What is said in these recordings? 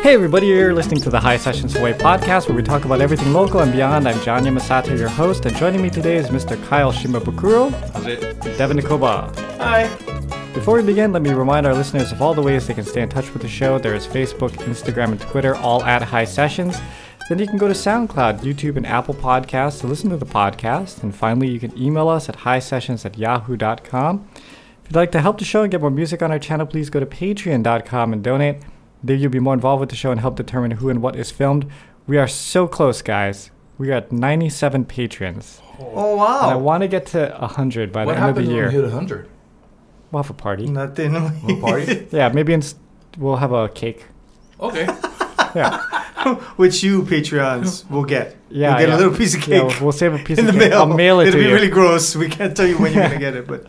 Hey everybody, you're listening to the High Sessions Away podcast where we talk about everything local and beyond. I'm John Yamasato, your host, and joining me today is Mr. Kyle Shimabukuro, How's it? Devin Nikoba. Hi. Before we begin, let me remind our listeners of all the ways they can stay in touch with the show. There is Facebook, Instagram, and Twitter, all at High Sessions. Then you can go to SoundCloud, YouTube, and Apple Podcasts to listen to the podcast. And finally, you can email us at highsessions at yahoo.com. If you'd like to help the show and get more music on our channel, please go to patreon.com and donate. There you'll be more involved with the show and help determine who and what is filmed. We are so close, guys. We are at 97 patrons. Oh And I want to get to 100 by What the end of happened the when year. we hit 100? We'll have a party. Nothing. A party? Yeah, maybe in, we'll have a cake. Okay. Yeah. Which you Patreons will get. Yeah, You'll get yeah. a little piece of Yeah, cake we'll, we'll save a piece in of the cake. mail. I'll mail it It'll be you. really gross. We can't tell you when you're gonna get it, but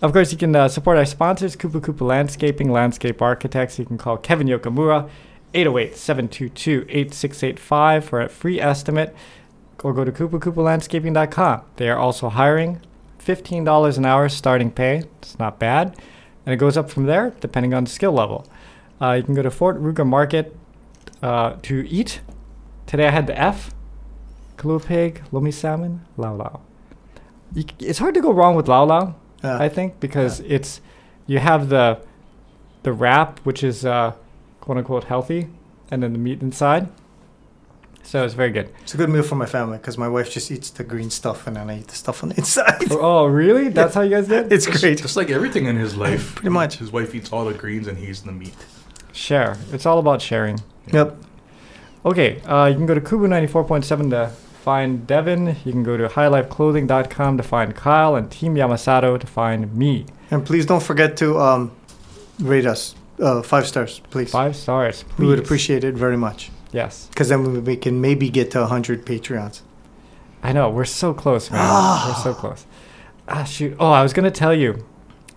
Of course, you can uh, support our sponsors, Koopa Koopa Landscaping, Landscape Architects. You can call Kevin Yokamura, 808-722-8685 for a free estimate, or go to koopakoopalandscaping.com. They are also hiring, $15 an hour starting pay. It's not bad. And it goes up from there depending on the skill level. Uh, you can go to Fort Ruger Market uh, to eat. Today I had the F, Kalua pig, lomi salmon, lau lau. You, it's hard to go wrong with lau lau. uh, I think because it's you have the the wrap which is uh, quote unquote healthy, and then the meat inside. So it's very good. it's a good meal for my family because my wife just eats the green stuff and then I eat the stuff on the inside. oh, really? That's how you guys did? it's Just- great. Just like everything in his life. Pretty much. His wife eats all the greens and he's the meat. Share. It's all about sharing. Yep. Okay, uh, you can go to Kumu94.7 to find Devin. You can go to highlifeclothing.com to find Kyle and Team Yamasato to find me. And please don't forget to um, rate us uh, five stars, please. Five stars, please. We would appreciate it very much Yes. because then we, can maybe get to 100 Patreons. I know we're so close, man. we're so close. Ah, shoot. Oh, I was gonna tell you.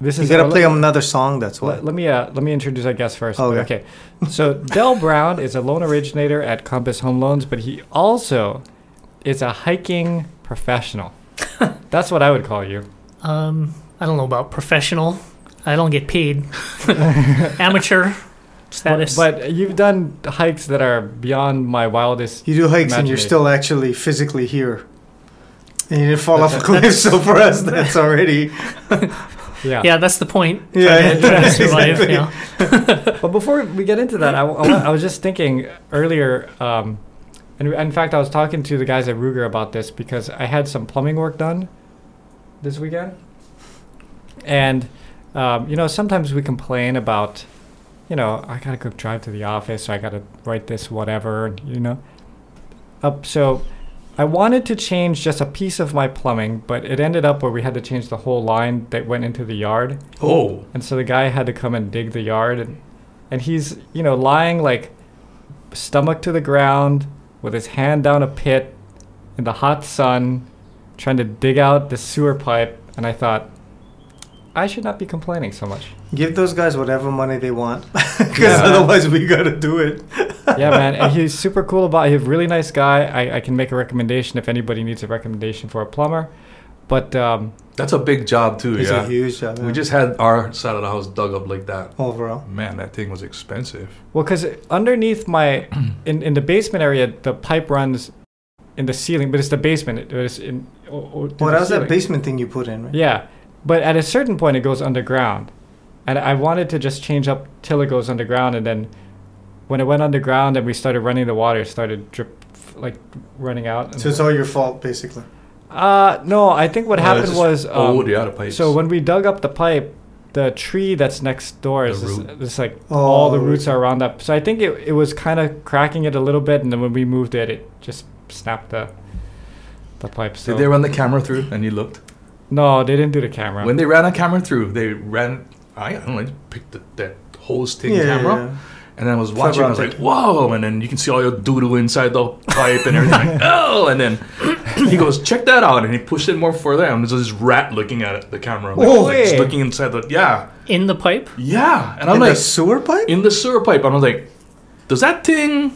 This You is gotta oh, play let, another song. That's why. let, let me uh, let me introduce our guest first. Okay. okay. So Dell Brown is a loan originator at Compass Home Loans, but he also is a hiking professional. That's what I would call you. Um, I don't know about professional. I don't get paid. Amateur status. But you've done hikes that are beyond my wildest. You do hikes and you're still actually physically here. And you didn't fall That's off a cliff, so for us, that's already. Yeah. yeah, that's the point. Yeah, Trying to- trying to Yeah. But before we get into that, I, I I was just thinking earlier, um, and in fact, I was talking to the guys at Ruger about this because I had some plumbing work done this weekend, and um, you know, sometimes we complain about, you know, I gotta go drive to the office, or I gotta write this, whatever, you know. Up, so I wanted to change just a piece of my plumbing, but it ended up where we had to change the whole line that went into the yard. Oh. And so the guy had to come and dig the yard and and he's, you know, lying like stomach to the ground with his hand down a pit in the hot sun trying to dig out the sewer pipe and I thought I should not be complaining so much. Give those guys whatever money they want, because Yeah. otherwise we gotta do it. yeah, man, and he's super cool about it. He's a really nice guy. I, I can make a recommendation if anybody needs a recommendation for a plumber. But um, That's a big job, too. It's yeah. a huge job. we just had our side of the house dug up like that. overall. Man, that thing was expensive. Well, because underneath my, in, in the basement area, the pipe runs in the ceiling, but it's the basement. It was in. o- o- to Well, that was that basement thing you put in, right? Yeah, but at a certain point, it goes underground, and I wanted to just change up till it goes underground, and then when it went underground and we started running the water, it started drip, like running out. and- So it's all your fault, basically. uh, no, I think what happened was. Um, oh, yeah, the pipes. So when we dug up the pipe, the tree that's next door is just, root. just like Oh, all the the roots are around that. So I think it, it was kind of cracking it a little bit, and then when we moved it, it just snapped the the pipe. So Did they run the camera through and you looked? No, they didn't do the camera. When they ran a camera through, they ran, I don't know, picked the, that hose thing Yeah, camera. yeah, yeah. And then I was watching, I was like, whoa. And then you can see all your doo doo inside the pipe and everything. like, oh. And then he goes, check that out. And he pushed it more further. And there's this rat looking at it, the camera. Like, Oh, like, just looking inside the, yeah. In the pipe? Yeah. And I'm In like, the sewer pipe? in the sewer pipe. I'm like, does that thing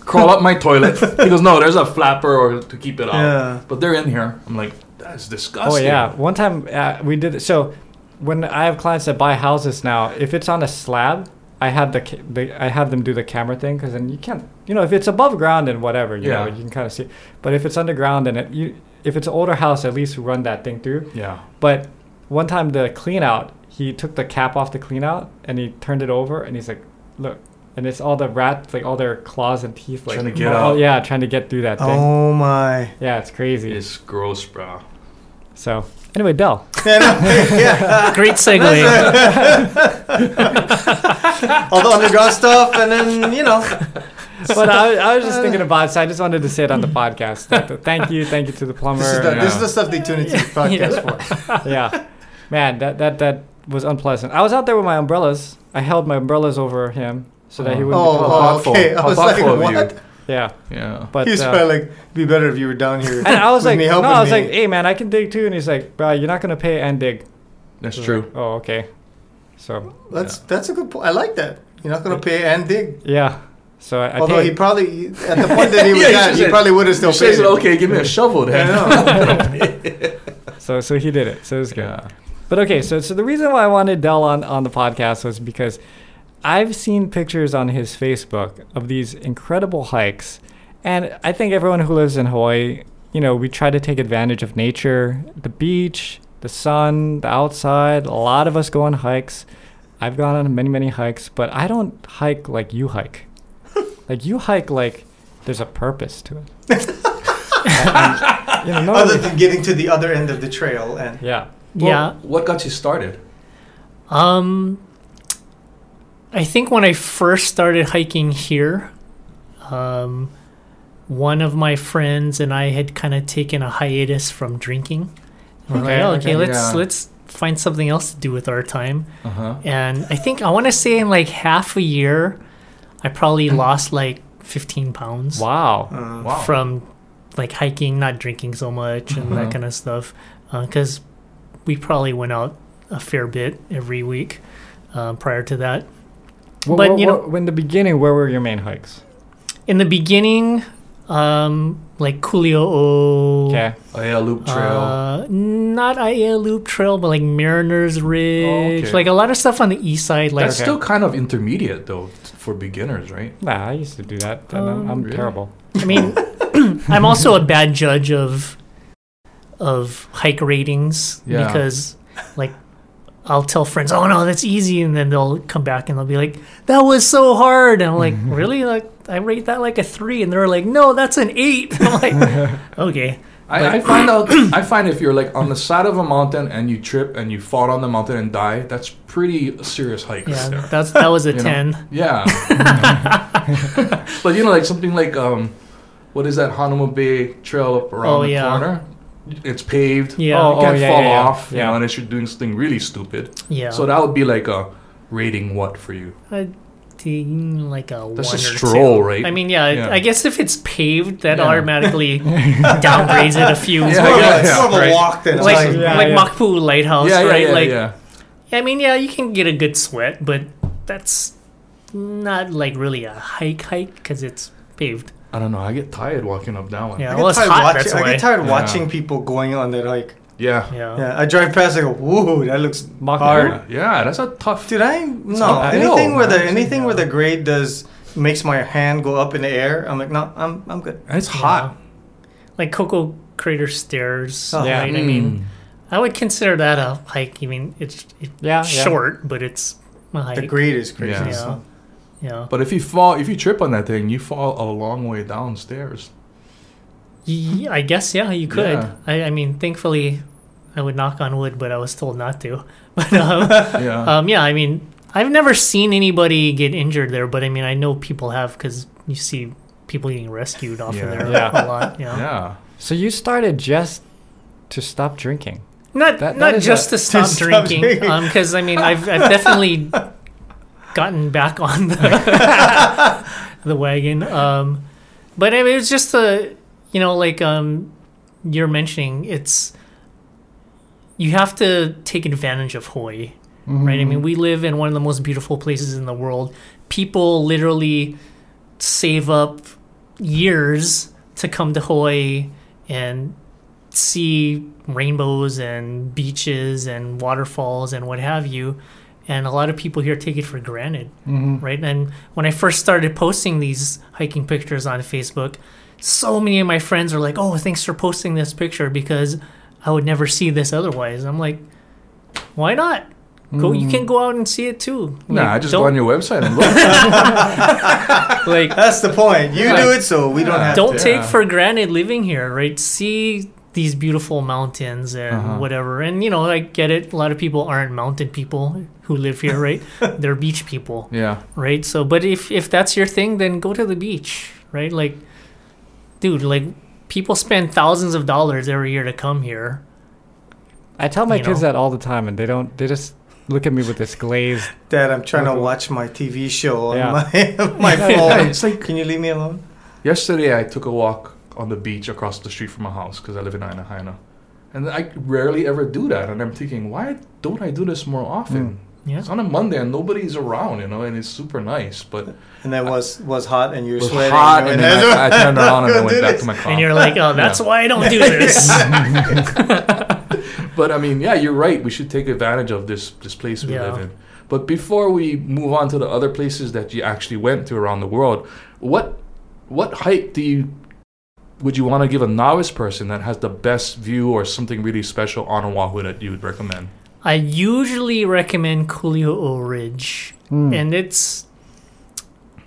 crawl up my toilet? He goes, no, there's a flapper or to keep it out. Yeah. But they're in here. I'm like, That's Oh yeah, one time uh, we did it. So when I have clients that buy houses now, if it's on a slab, I have the, ca- the I have them do the camera thing because then you can't, you know, if it's above ground and whatever, you know, you can kind of see. But if it's underground and it, you, if it's an older house, at least run that thing through. Yeah. But one time the clean out, he took the cap off the clean out and he turned it over and he's like, look. And it's all the rats, like all their claws and teeth, like Trying to get oh, out. Yeah, trying to get through that thing. Oh my. Yeah, it's crazy. It's gross, bro. So anyway, Dell. Yeah. Great segue. All the underground stuff, and then you know. but I, I was just thinking about it, so I just wanted to say it on the podcast. That- that- thank you, thank you to the plumber. This is the, and, this is the stuff they tune into the podcast for. yeah, man, that that that was unpleasant. I was out there with my umbrellas. I held my umbrellas over him so that he wouldn't. be Oh, cold. oh, thoughtful. okay. I How was like, thoughtful of you. Yeah, Yeah. but He's uh, probably like, be better if you were down here. and I was like, no, I was me. like, hey man, I can dig too. And he's like, bro, you're not gonna pay and dig. That's I was true. like, oh, okay. So That's that's a good point. I like that. You're not gonna pay and dig. yeah, so I, I Although he probably at the point that he was Yeah, at, should he say- probably would have still paid. says, it. okay, give me a shovel then. so so he did it. So it was good. Yeah. But okay, so so the reason why I wanted Dell on on the podcast was because I've seen pictures on his Facebook of these incredible hikes, and I think everyone who lives in Hawaii, you know, we try to take advantage of nature, the beach, the sun, the outside. A lot of us go on hikes. I've gone on many many hikes, but I don't hike like you hike. like you hike like there's a purpose to it. And, you know, Other than getting to the other end of the trail and yeah. Well, yeah. What got you started? Um, I think when I first started hiking here, um, one of my friends and I had kind of taken a hiatus from drinking. And we're Okay, like, oh, okay, okay. let's Yeah. let's find something else to do with our time. Uh huh. And I think I want to say in like half a year, I probably lost like 15 pounds Wow. uh, Wow. from like hiking, not drinking so much, and Uh-huh. that kind of stuff. Because we probably went out a fair bit every week uh, prior to that. Well, But, well, you know- well, in the beginning, where were your main hikes? In the beginning, um, like Kuli'ou'ou, Okay. Oh yeah, loop trail. uh, not Aiea Loop Trail, but like Mariners Ridge, okay. like a lot of stuff on the east side. Like That's Okay. still kind of intermediate though for beginners, right? Nah, I used to do that. and I'm, Um, I'm Really? terrible. I mean, I'm also a bad judge of of hike ratings Yeah. because, like, I'll tell friends, "Oh no, that's easy," and then they'll come back and they'll be like, "That was so hard," and I'm like, "Really? Like, I rate that like a three, and they're like, "No, that's an eight. I'm like, "Okay, I, I find out. I find if you're like on the side of a mountain and you trip and you fall on the mountain and die, that's pretty serious hike. yeah, there. that's that was a You know? ten. Yeah. but you know, like something like um, what is that Hanauma Bay Trail up around Oh, the yeah. corner? It's paved. Yeah. Oh, you oh, can't yeah, fall yeah, yeah. off. You Yeah. know, unless you're doing something really stupid. Yeah, So that would be like a rating what for you? I'd like a That's one a or stroll, two. right? I mean, yeah, Yeah. I guess if it's paved, that Yeah. automatically downgrades it a few. Yeah, more, of yeah, a, it's yeah. more of a walk than like like, Yeah, like yeah. Makapu'u Lighthouse, yeah, yeah, right? yeah, like, yeah. I mean, yeah, you can get a good sweat, but that's not like really a hike hike because it's paved. I don't know. I get tired walking up that one. Yeah. I well, get it's tired, hot, watching, I get tired Yeah. watching people going on that hike. Yeah. Yeah. Yeah, I drive past. I go, "Whoa, that looks Mach- hard." Yeah, that's a tough. Dude, I no uphill, anything where the man. anything where the grade does makes my hand go up in the air. I'm like, no, I'm I'm good. And it's hot. Like Koko Crater Stairs. Oh. Yeah. right? I mean, mm. I would consider that a hike. I mean, it's, it's Yeah, yeah. short, but it's a hike. The grade is crazy. Yeah. Yeah. so. Yeah. But if you fall, if you trip on that thing, you fall a long way downstairs. Yeah, I guess yeah, you could. Yeah. I, I mean, thankfully, I would knock on wood, but I was told not to. But um, Yeah. um, yeah, I mean, I've never seen anybody get injured there, but I mean, I know people have because you see people getting rescued off Yeah. of there Yeah. a lot. Yeah. yeah. So you started just to stop drinking. Not That- that not is just a- to stop stop drinking, drinking. because I mean, I've I've definitely gotten back on the the wagon. Um, but I mean, it's just a you know, like um, you're mentioning, it's you have to take advantage of Hawaii, right? I mean, we live in one of the most beautiful places in the world. People literally save up years to come to Hawaii and see rainbows and beaches and waterfalls and what have you. And a lot of people here take it for granted, Mhm. right? And when I first started posting these hiking pictures on Facebook, so many of my friends are like, "Oh, thanks for posting this picture because I would never see this otherwise." I'm like, "Why not? Go, you can go out and see it too." Nah, I just go don't- on your website and look. like That's the point. You do it so we don't Yeah. have don't to. take Yeah. for granted living here, right? See these beautiful mountains and Uh-huh. whatever. And you know, I get it. A lot of people aren't mountain people who live here, right? They're beach people, yeah. right? So, but if if that's your thing, then go to the beach, right? Like, dude, like people spend thousands of dollars every year to come here. I tell my You kids know? that all the time, and they don't. They just look at me with this glazed. Dad, I'm trying to watch my TV show on Yeah. my my phone. it's like Can you leave me alone? yesterday I took a walk on the beach across the street from my house because I live in Aina Haina. And I rarely ever do that. And I'm thinking, why don't I do this more often? Hmm. Yeah. It's on a Monday and nobody's around, you know, and it's super nice. But And that was was hot and you're sweating. hot, you're and like, then I, I turned around and I went back this. to my car. And you're like, oh, that's why I don't do this. But I mean, yeah, you're right. We should take advantage of this this place we Yeah. live in. But before we move on to the other places that you actually went to around the world, what what hike do you would you want to give a novice person that has the best view or something really special on Oahu that you would recommend? I usually recommend Kuli'ou'ou Ridge, Hmm. and it's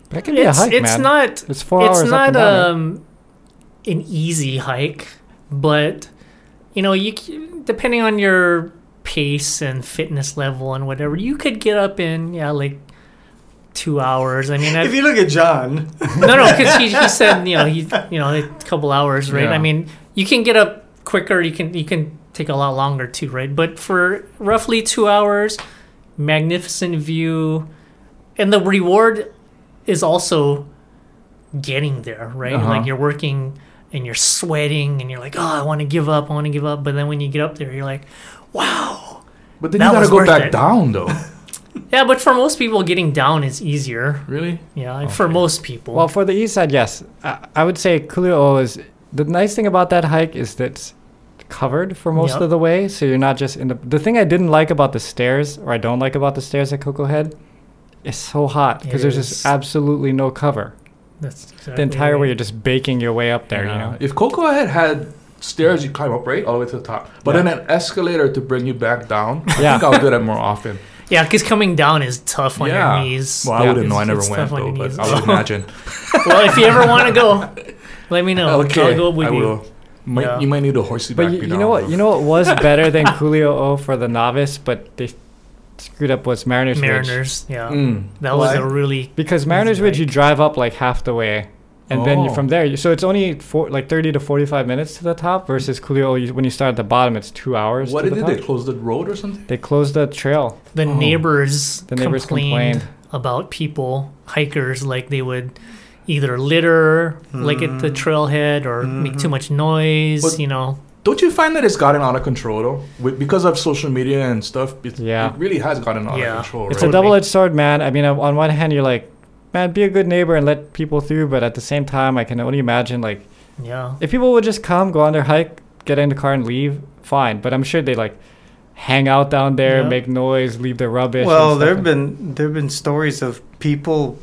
That can be a it's hike, it's man. not it's four it's hours up and not down. man. um an easy hike, but you know you depending on your pace and fitness level and whatever, you could get up in yeah like two hours. I mean, If I've, you look at John, no, no, because he, he said you know he you know a couple hours, right? Yeah. I mean, you can get up quicker. You can you can take a lot longer too, right? But for roughly two hours, magnificent view, and the reward is also getting there, right? Uh-huh. Like you're working and you're sweating and you're like, oh, I want to give up, I want to give up. But then when you get up there, you're like, wow. But then you gotta go back it. down though. Yeah, but for most people, getting down is easier. really? Yeah, and for most people. Well, for the east side, yes. I, I would say Kuli'ou'ou is the nice thing about that hike is that it's covered for most Yep. of the way, so you're not just in the. The thing I didn't like about the stairs, or I don't like about the stairs at Koko Head, is so hot because there's is. just absolutely no cover. That's exactly The entire way you're just baking your way up there. Yeah. You know. If Koko Head had stairs, you climb up right all the way to the top, but Yeah. then an escalator to bring you back down. I Yeah. think I'll do that more often. Yeah, because coming down is tough on Yeah. your knees. Well, I Yeah. wouldn't know. I never went tough on though, but. I would imagine. well, if you ever want to go, let me know. okay, I'll go with I you. will. Might, Yeah. You might need a horsey But back you, you know what? You know what was better than Kuli'ou'ou for the novice, but they screwed up was Mariners, Ridge. Mariners, yeah. Mm. That was Why? a really Because Mariners Ridge, you drive up like half the way, and then you, Oh. from there, you, so it's only four, like thirty to forty-five minutes to the top. Versus Kuli'ou'ou, you, when you start at the bottom, it's two hours. What to did the they top. close the road or something? They closed the trail. the Oh. neighbors The neighbors complained, complained. about people hikers like they would either litter like at the Mm. trailhead or make too Mhm. much noise. But- you know, Don't you find that it's gotten out of control though? With, because of social media and stuff, it, Yeah. it really has gotten out Yeah. of control. It's right? a double-edged sword, man. I mean, uh, on one hand, you're like, man, be a good neighbor and let people through, but at the same time, I can only imagine like yeah. if people would just come, go on their hike, get in the car, and leave, fine. But I'm sure they like hang out down there, Yeah. make noise, leave their rubbish. and well, there've been there've been stories of people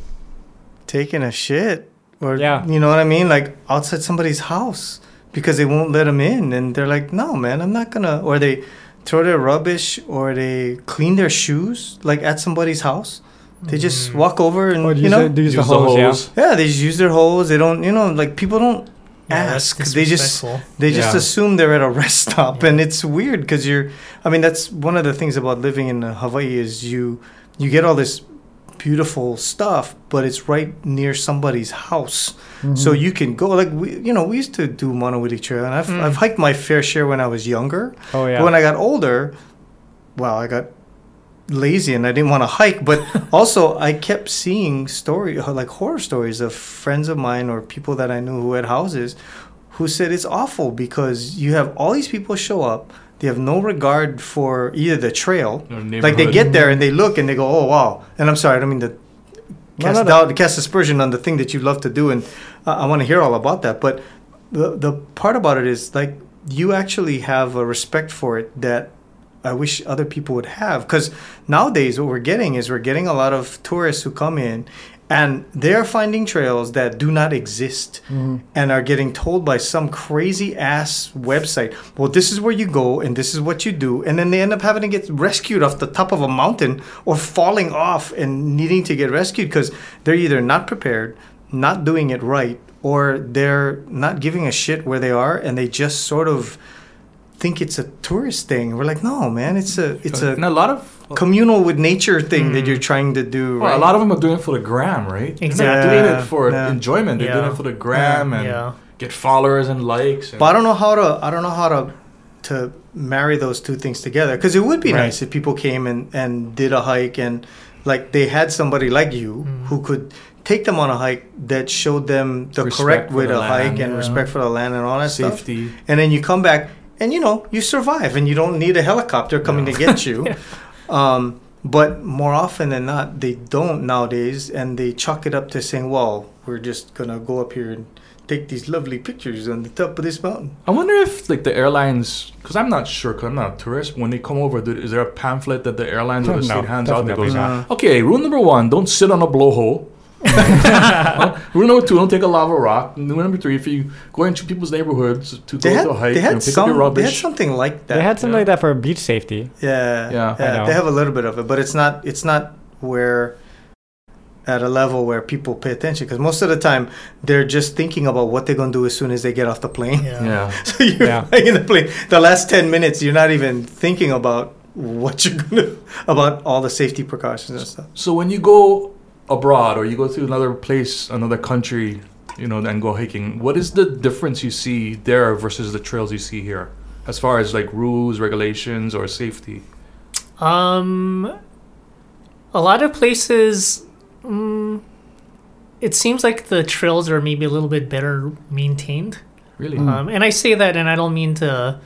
taking a shit, or Yeah. you know what I mean, like outside somebody's house because they won't let them in, and they're like, "No, man, I'm not gonna." Or they throw their rubbish, or they clean their shoes, like at somebody's house. They just walk over and Or you use, know, the, use the Use hose, yeah. yeah, they just use their hose. They don't, you know, like people don't Yeah, ask. They just they just Yeah. assume they're at a rest stop, Yeah. and it's weird because you're. I mean, that's one of the things about living in uh, Hawaii is you you get all this beautiful stuff, but it's right near somebody's house, so Mhm. you can go. Like we, you know, we used to do Maunawili Trail, and I've Mm. I've hiked my fair share when I was younger. oh yeah. But when I got older, well, I got lazy and I didn't want to hike. But also, I kept seeing story like horror stories of friends of mine or people that I knew who had houses, who said it's awful because you have all these people show up. They have no regard for either the trail. Like they get there and they look and they go, "Oh wow!" And I'm sorry, I don't mean to cast no, no. doubt, cast aspersion on the thing that you love to do, and uh, I want to hear all about that. But the the part about it is like you actually have a respect for it that I wish other people would have. Because nowadays, what we're getting is we're getting a lot of tourists who come in and they're finding trails that do not exist mm-hmm. and are getting told by some crazy ass website, well, this is where you go and this is what you do. And then they end up having to get rescued off the top of a mountain or falling off and needing to get rescued because they're either not prepared, not doing it right, or they're not giving a shit where they are and they just sort of think it's a tourist thing. We're like, no, man, it's a it's and a a lot of communal with nature thing that mm-hmm. you're trying to do. well, Right? a lot of them are doing it for the gram, right? They're not Exactly. doing it for yeah. enjoyment. They're doing it for the gram and Yeah. get followers and likes. And But I don't know how to I don't know how to to marry those two things together because it would be Right. nice if people came and and did a hike and like they had somebody like you mm-hmm. who could take them on a hike that showed them the Respect correct way the to land, hike and yeah. respect for the land and all that stuff. safety. And then you come back and you know you survive and you don't need a helicopter coming to get you. um, but more often than not, they don't nowadays, and they chalk it up to saying, "Well, we're just gonna go up here and take these lovely pictures on the top of this mountain." I wonder if like the airlines, because I'm not sure, because I'm not a tourist. When they come over, do, is there a pamphlet that the airlines or the No, state hands out that goes, okay, rule number one, don't sit on a blowhole. Rule number two, don't take a lava rock. Rule number three, if you go into people's neighborhoods to They go had, to a hike they had and pick up your some. They had something like that. They had something Yeah. like that for beach safety. yeah, Yeah. I know. They have a little bit of it, but it's not. It's not where at a level where people pay attention because most of the time they're just thinking about what they're gonna do as soon as they get off the plane. Yeah. yeah. So you're Yeah. flying in the plane. The last ten minutes, you're not even thinking about what you're gonna about all the safety precautions and stuff. So when you go abroad or you go to another place, another country, you know, and go hiking, what is the difference you see there versus the trails you see here, as far as like rules, regulations, or safety? Um, a lot of places, mm, it seems like the trails are maybe a little bit better maintained. Really? Um, and I say that, and I don't mean to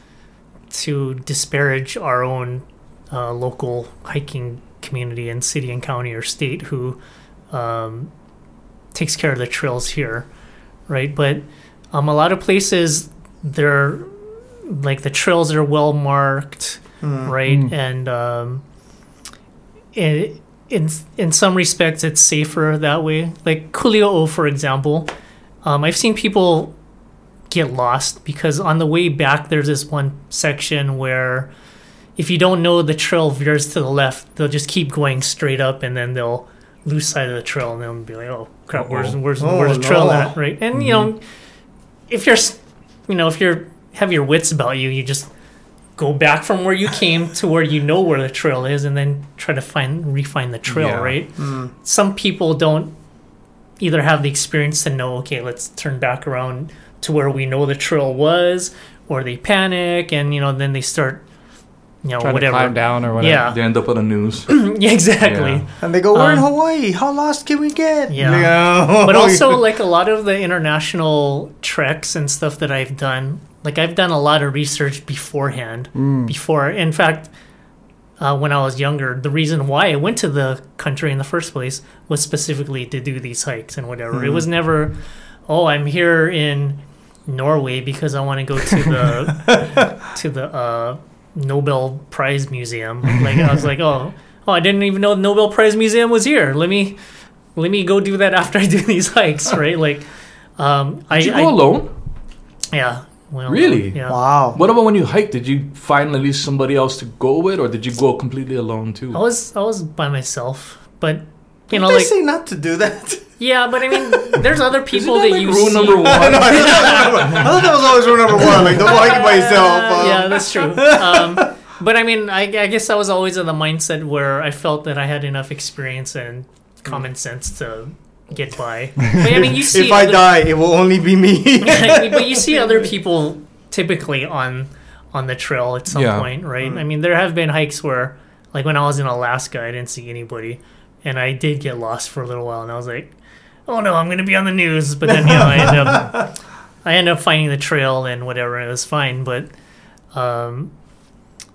to disparage our own uh, local hiking community in city and county or state who um, takes care of the trails here, right? But um, a lot of places, they're like the trails are well marked, Mm. right? Mm. And um, in, in in some respects, it's safer that way. Like Kuli'ou'ou, for example, um, I've seen people get lost because on the way back, there's this one section where if you don't know the trail veers to the left, they'll just keep going straight up, and then they'll lose sight of the trail, and they'll be like, "Oh crap, where's where's Oh, where's the trail no. at?" Right? And you know, if you're, you know, if you're have your wits about you, you just go back from where you came to where you know where the trail is, and then try to find refine the trail. Yeah. Right? Mm. Some people don't either have the experience to know, okay, let's turn back around to where we know the trail was, or they panic and you know then they start, you know, Trying whatever. to climb down or whatever. Yeah. They end up on the news. yeah, exactly. Yeah. And they go, "We're in Um, Hawaii. How lost can we get?" Yeah. Yeah. but also like a lot of the international treks and stuff that I've done, like I've done a lot of research beforehand. Mm. Before, in fact, uh, when I was younger, the reason why I went to the country in the first place was specifically to do these hikes and whatever. It was never, oh, I'm here in Norway because I want to go to the to the uh, Nobel Prize Museum. Like I was like, oh, oh, I didn't even know the Nobel Prize Museum was here. Let me let me go do that after I do these hikes, right? Like, um, I, Did you I go alone? yeah. Well, Really? Yeah. wow. What about when you hiked? Did you find at least somebody else to go with, or did you go completely alone too? I was I was by myself, but you Did know, they like say not to do that? yeah, but I mean, there's other people Isn't that, that you rule see. number one? I thought that was always rule number one. Like, don't go hiking by yourself. Um, yeah, that's true. Um, but I mean, I, I guess I was always in the mindset where I felt that I had enough experience and common sense to get by. But I mean, you see, if I other- die, it will only be me. but you see other people typically on on the trail at some Yeah. point, right? I mean, there have been hikes where, like when I was in Alaska, I didn't see anybody, and I did get lost for a little while, and I was like, "Oh no, I'm gonna be on the news." But then you know, I end up I end up finding the trail and whatever, and it was fine. But um,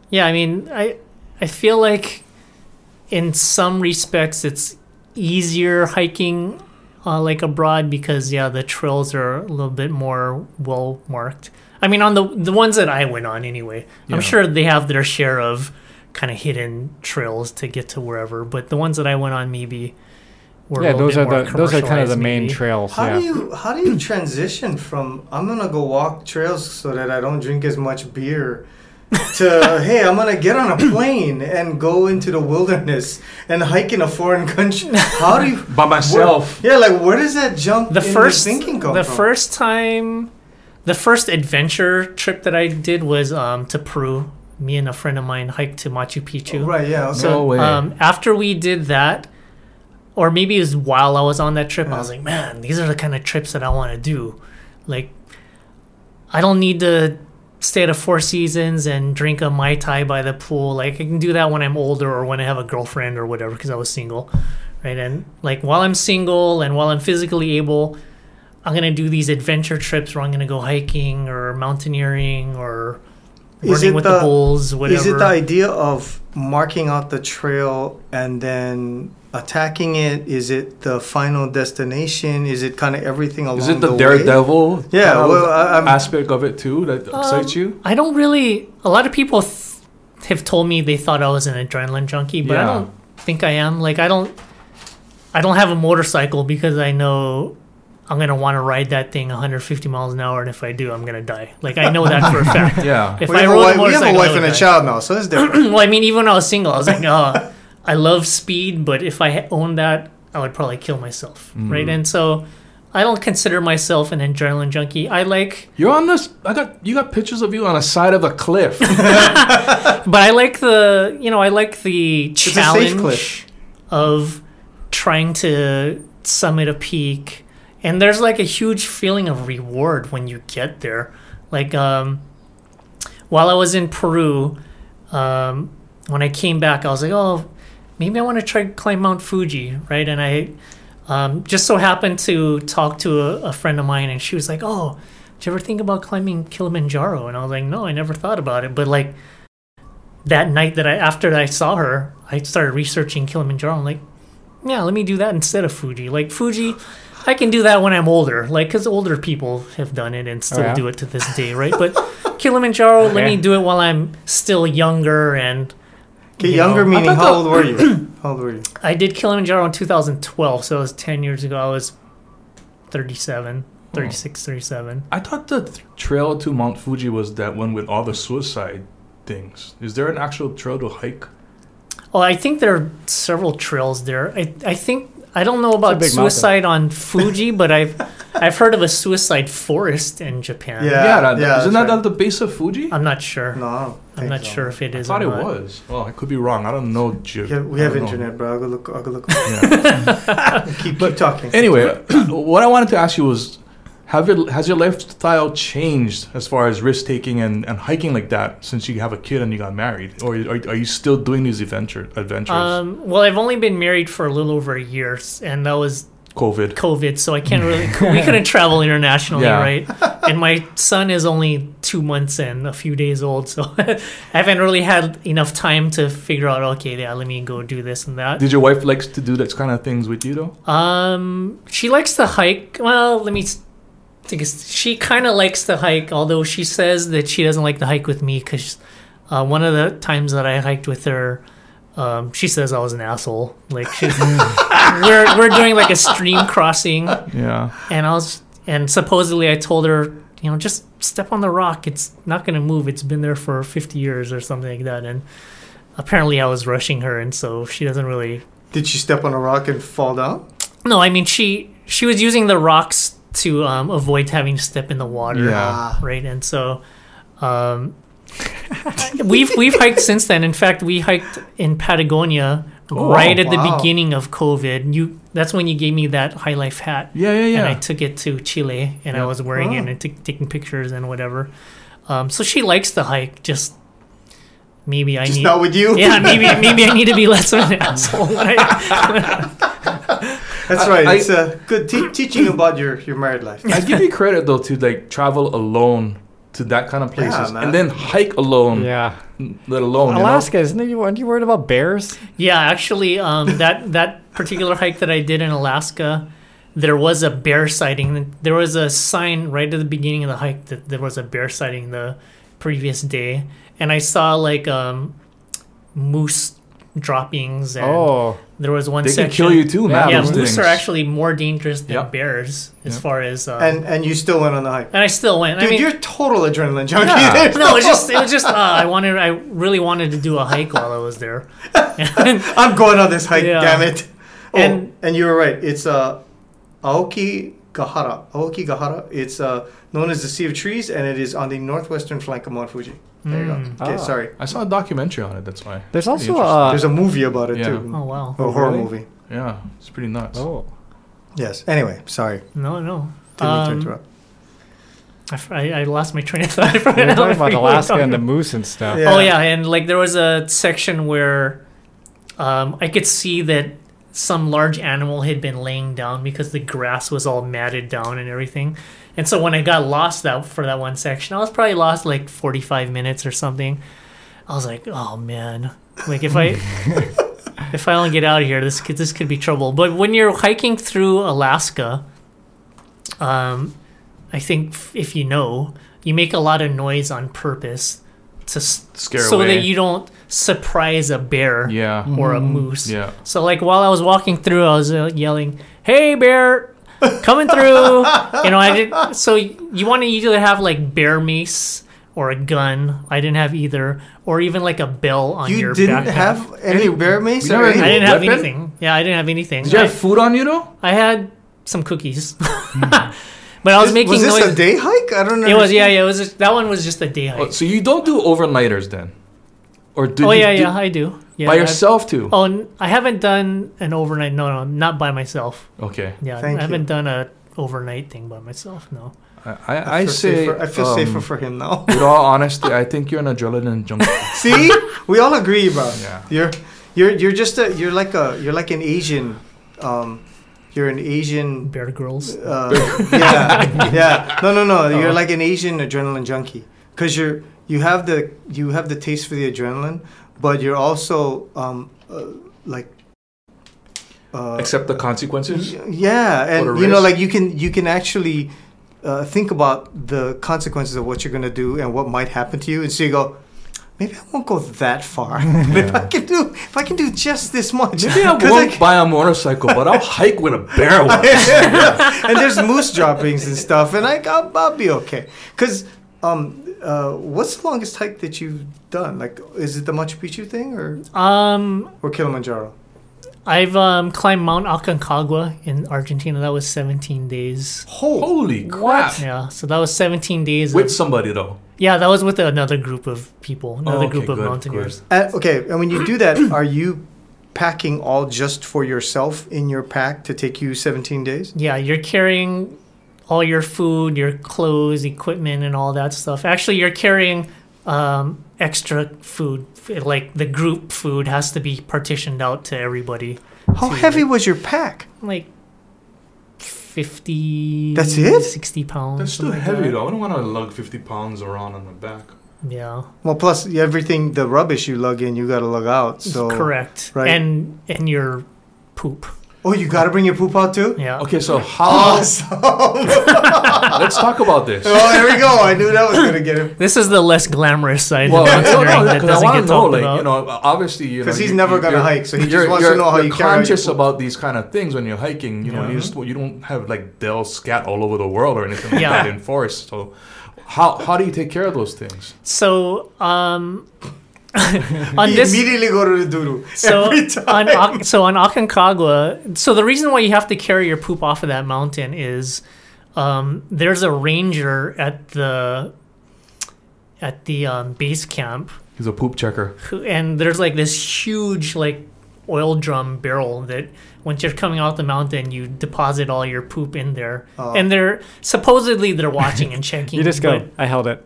yeah, I mean, I I feel like in some respects it's easier hiking uh, like abroad because yeah the trails are a little bit more well marked I mean, on the the ones that I went on anyway. Yeah. I'm sure they have their share of kind of hidden trails to get to wherever, but the ones that I went on maybe were yeah, little those bit are more the those are kind of the commercialized, main maybe. trails. How yeah. do you how do you transition from I'm gonna go walk trails so that I don't drink as much beer to hey I'm gonna get on a plane and go into the wilderness and hike in a foreign country? How do you By myself. Where, yeah, like where does that jump the in first thinking come the from? first time the first adventure trip that I did was um, to Peru. Me and a friend of mine hiked to Machu Picchu. right? Yeah. Okay. So No way. Um, after we did that, or maybe it was while I was on that trip, I was like, man, these are the kind of trips that I want to do. Like, I don't need to stay at a Four Seasons and drink a mai tai by the pool. Like, I can do that when I'm older or when I have a girlfriend or whatever, because I was single, right? And like while I'm single and while I'm physically able. I'm gonna do these adventure trips where I'm gonna go hiking or mountaineering or Is running with the- the bulls, whatever. Is it the idea of marking out the trail and then attacking it? Is it the final destination? Is it kind of everything along the way? Is it the, way? daredevil Yeah, kind of well, I- I'm- aspect of it too that excites Um, you? I don't really. A lot of people th- have told me they thought I was an adrenaline junkie, but I don't think I am. Like I don't. I don't have a motorcycle because I know I'm gonna want to ride that thing 150 miles an hour, and if I do, I'm gonna die. Like I know that for a fact. Yeah. If we I have, a rode wife, a we have motorcycle, a I wife and a die. child now, so it's different. well, I mean, even when I was single, I was like, oh, I love speed, but if I ha- owned that, I would probably kill myself, right? Mm. And so. I don't consider myself an adrenaline junkie. I like You're on this. I got you got pictures of you on the side of a cliff. But I like the, you know, I like the challenge cliff. of trying to summit a peak. And there's like a huge feeling of reward when you get there. Like, um, while I was in Peru, um, when I came back, I was like, oh, maybe I want to try climb Mount Fuji, right? And I um, just so happened to talk to a, a friend of mine, and she was like, oh, did you ever think about climbing Kilimanjaro? And I was like, no, I never thought about it. But like that night that I, after I saw her, I started researching Kilimanjaro. I'm like, yeah, let me do that instead of Fuji. Like Fuji, I can do that when I'm older, like because older people have done it and still oh, yeah? do it to this day, right? But Kilimanjaro, let me do it while I'm still younger. And Okay, you younger know, meaning how old were you? how old were you? I did Kilimanjaro in 2012, so it was 10 years ago. I was 37, 36, 37. I thought the th- trail to Mount Fuji was that one with all the suicide things. Is there an actual trail to hike? Oh, I think there are several trails there. I, I think I don't know about big suicide on Fuji, but I've I've heard of a suicide forest in Japan. Yeah. yeah, that, yeah, isn't that right. at the base of Fuji? I'm not sure. No, I don't I'm not so. sure if it is. I thought or it not. was. Well, I could be wrong. I don't know. Ge- We have, we I have don't know. internet, bro. I'll go look. I'll go look. Yeah. keep, keep talking. anyway, what I wanted to ask you was, have your has your lifestyle changed as far as risk taking and, and hiking like that since you have a kid and you got married, or are, are you still doing these adventure adventures? Um, well, I've only been married for a little over a year, and that was COVID. COVID, so I can't really. we couldn't travel internationally, Yeah. right? And my son is only two months and a few days old, so I haven't really had enough time to figure out. Okay, yeah, let me go do this and that. Did your wife likes to do that kind of things with you though? Um, she likes to hike. Well, let me take She kind of likes the hike, although she says that she doesn't like the hike with me because uh, one of the times that I hiked with her, um, she says I was an asshole. Like she's, we're we're doing like a stream crossing, Yeah. and I was and supposedly I told her, you know, just step on the rock. It's not gonna move. It's been there for 50 years or something like that. And apparently I was rushing her, and so she doesn't really Did she step on a rock and fall down? no, I mean she she was using the rocks to um, avoid having to step in the water. Yeah. Ah. Right, and so um, we've we've hiked since then. In fact, we hiked in Patagonia Oh, right at the beginning of COVID. You that's when you gave me that high life hat, Yeah, yeah, yeah. and I took it to Chile, and I was wearing it Oh. and t- taking pictures and whatever. Um, so she likes to hike. Just maybe I Just need. not with you. yeah, maybe maybe I need to be less of an asshole. When I, That's right. I- it's uh, good te- teaching about your your married life. I give you credit though to like travel alone to that kind of places man. and then hike alone, Yeah. let alone you know? Alaska, isn't it? You aren't you worried about bears? Yeah, actually, um, that that particular hike that I did in Alaska, there was a bear sighting. There was a sign right at the beginning of the hike that there was a bear sighting the previous day, and I saw like um, moose droppings. And Oh, there was one They can section. kill you too, man. yeah, those moose things. are actually more dangerous than Yep. bears as Yep. far as. Uh, And and you still went on the hike. and I still went. Dude, I mean, you're total adrenaline junkie. Yeah. No, it was just it was just uh, I wanted I really wanted to do a hike while I was there. I'm going on this hike, Yeah. damn it. Oh, And- and you were right. It's uh, Aoki Gahara. Aokigahara. It's uh, known as the Sea of Trees, and it is on the northwestern flank of Mount Fuji. There you Mm. go. Okay, Ah. sorry. I saw a documentary on it. That's why. there's Pretty also interesting. uh, There's a movie about it yeah. too. oh wow. A horror Really? movie. Yeah, it's pretty nuts. oh, Yes. Anyway, sorry. No, no. Didn't mean to Um, interrupt. I, f- I- I lost my train of thought. we were talking about What were we Alaska and the moose and stuff. Yeah. Oh yeah, and like there was a section where um, I could see that some large animal had been laying down because the grass was all matted down and everything. And so when I got lost that for that one section, I was probably lost like 45 minutes or something. I was like, "Oh man. Like if I if I don't get out of here, this could this could be trouble." But when you're hiking through Alaska, um I think if you know, you make a lot of noise on purpose to Scare so away. that you don't surprise a bear Yeah. or a moose. Yeah. So like while I was walking through, I was uh, yelling, "Hey bear, coming through!" you know, I did. So you want to either have like bear mace or a gun. I didn't have either, or even like a bell on You your didn't backpack. have any bear mace or never- anything? I didn't have weapon? anything. Yeah, I didn't have anything. Did you I, have food on you though? I had some cookies, but I was This- making was this noise. a day hike? I don't know. it was yeah, yeah. It was just, that one was just a day oh, hike. Oh, so you don't do overnighters then, or do? oh you yeah, do- yeah, I do. Yeah, by I've- yourself too? Oh, n- I haven't done an overnight. No, no, not by myself. Okay. Yeah, Thank I haven't you. done a overnight thing by myself. No. I I, I, I feel say safer. I feel um, safer for him now. With all honesty, I think you're an adrenaline junkie. See, we all agree, bro. Yeah. You're you're you're just a you're like a you're like an Asian, um, you're an Asian. Bear Grylls. Uh, yeah, yeah. No, no, no. Oh. You're like an Asian adrenaline junkie because you're you have the you have the taste for the adrenaline, but you're also um uh, like. Uh, Accept the consequences. Yeah, and you know, like you can you can actually uh, think about the consequences of what you're gonna do and what might happen to you, and so you go, maybe I won't go that far. But if I can do if I can do just this much, Maybe I won't buy a motorcycle, but I'll hike with a bear. once. and there's moose droppings and stuff, and I I'll, I'll be okay. Cause um uh, what's the longest hike that you've done? Like, is it the Machu Picchu thing or Um, or Kilimanjaro? I've um, climbed Mount Aconcagua in Argentina. That was 17 days. Holy crap! Yeah, so that was 17 days. With Of, somebody though. yeah, that was with another group of people, another okay, group of good, mountaineers. Uh, okay, and when you do that, are you packing all just for yourself in your pack to take you 17 days? Yeah, you're carrying all your food, your clothes, equipment, and all that stuff. Actually, you're carrying um, extra food. Like the group food has to be partitioned out to everybody. How to- heavy was your pack? Like 50. That's it? 60 pounds. That's still something like heavy that. though. I don't want to lug 50 pounds around on my back. Yeah. Well, plus everything, the rubbish you lug in, you got to lug out. So Correct. right. And and your poop. Oh, you got to bring your poop out too. Yeah. Okay, so how? Awesome. let's talk about this. oh, there we go. I knew that was gonna get him This is the less glamorous side Well, of no, no, that because I doesn't want get to know, like about. you know, obviously, you know, because he's you- never you- gonna hike, so he just wants to know how you're you carry conscious about these kind of things when you're hiking. You know, you just you don't have like Dell scat all over the world or anything like Yeah. that in forest. So, how how do you take care of those things? so um on this immediately go to the doodoo so every time. on so on Aconcagua, so the reason why you have to carry your poop off of that mountain is um, there's a ranger at the at the um, base camp, He's a poop checker. who, and there's like this huge like oil drum barrel that once you're coming out the mountain, you deposit all your poop in there, Oh. and they're supposedly they're watching and checking. You just go. but- I held it.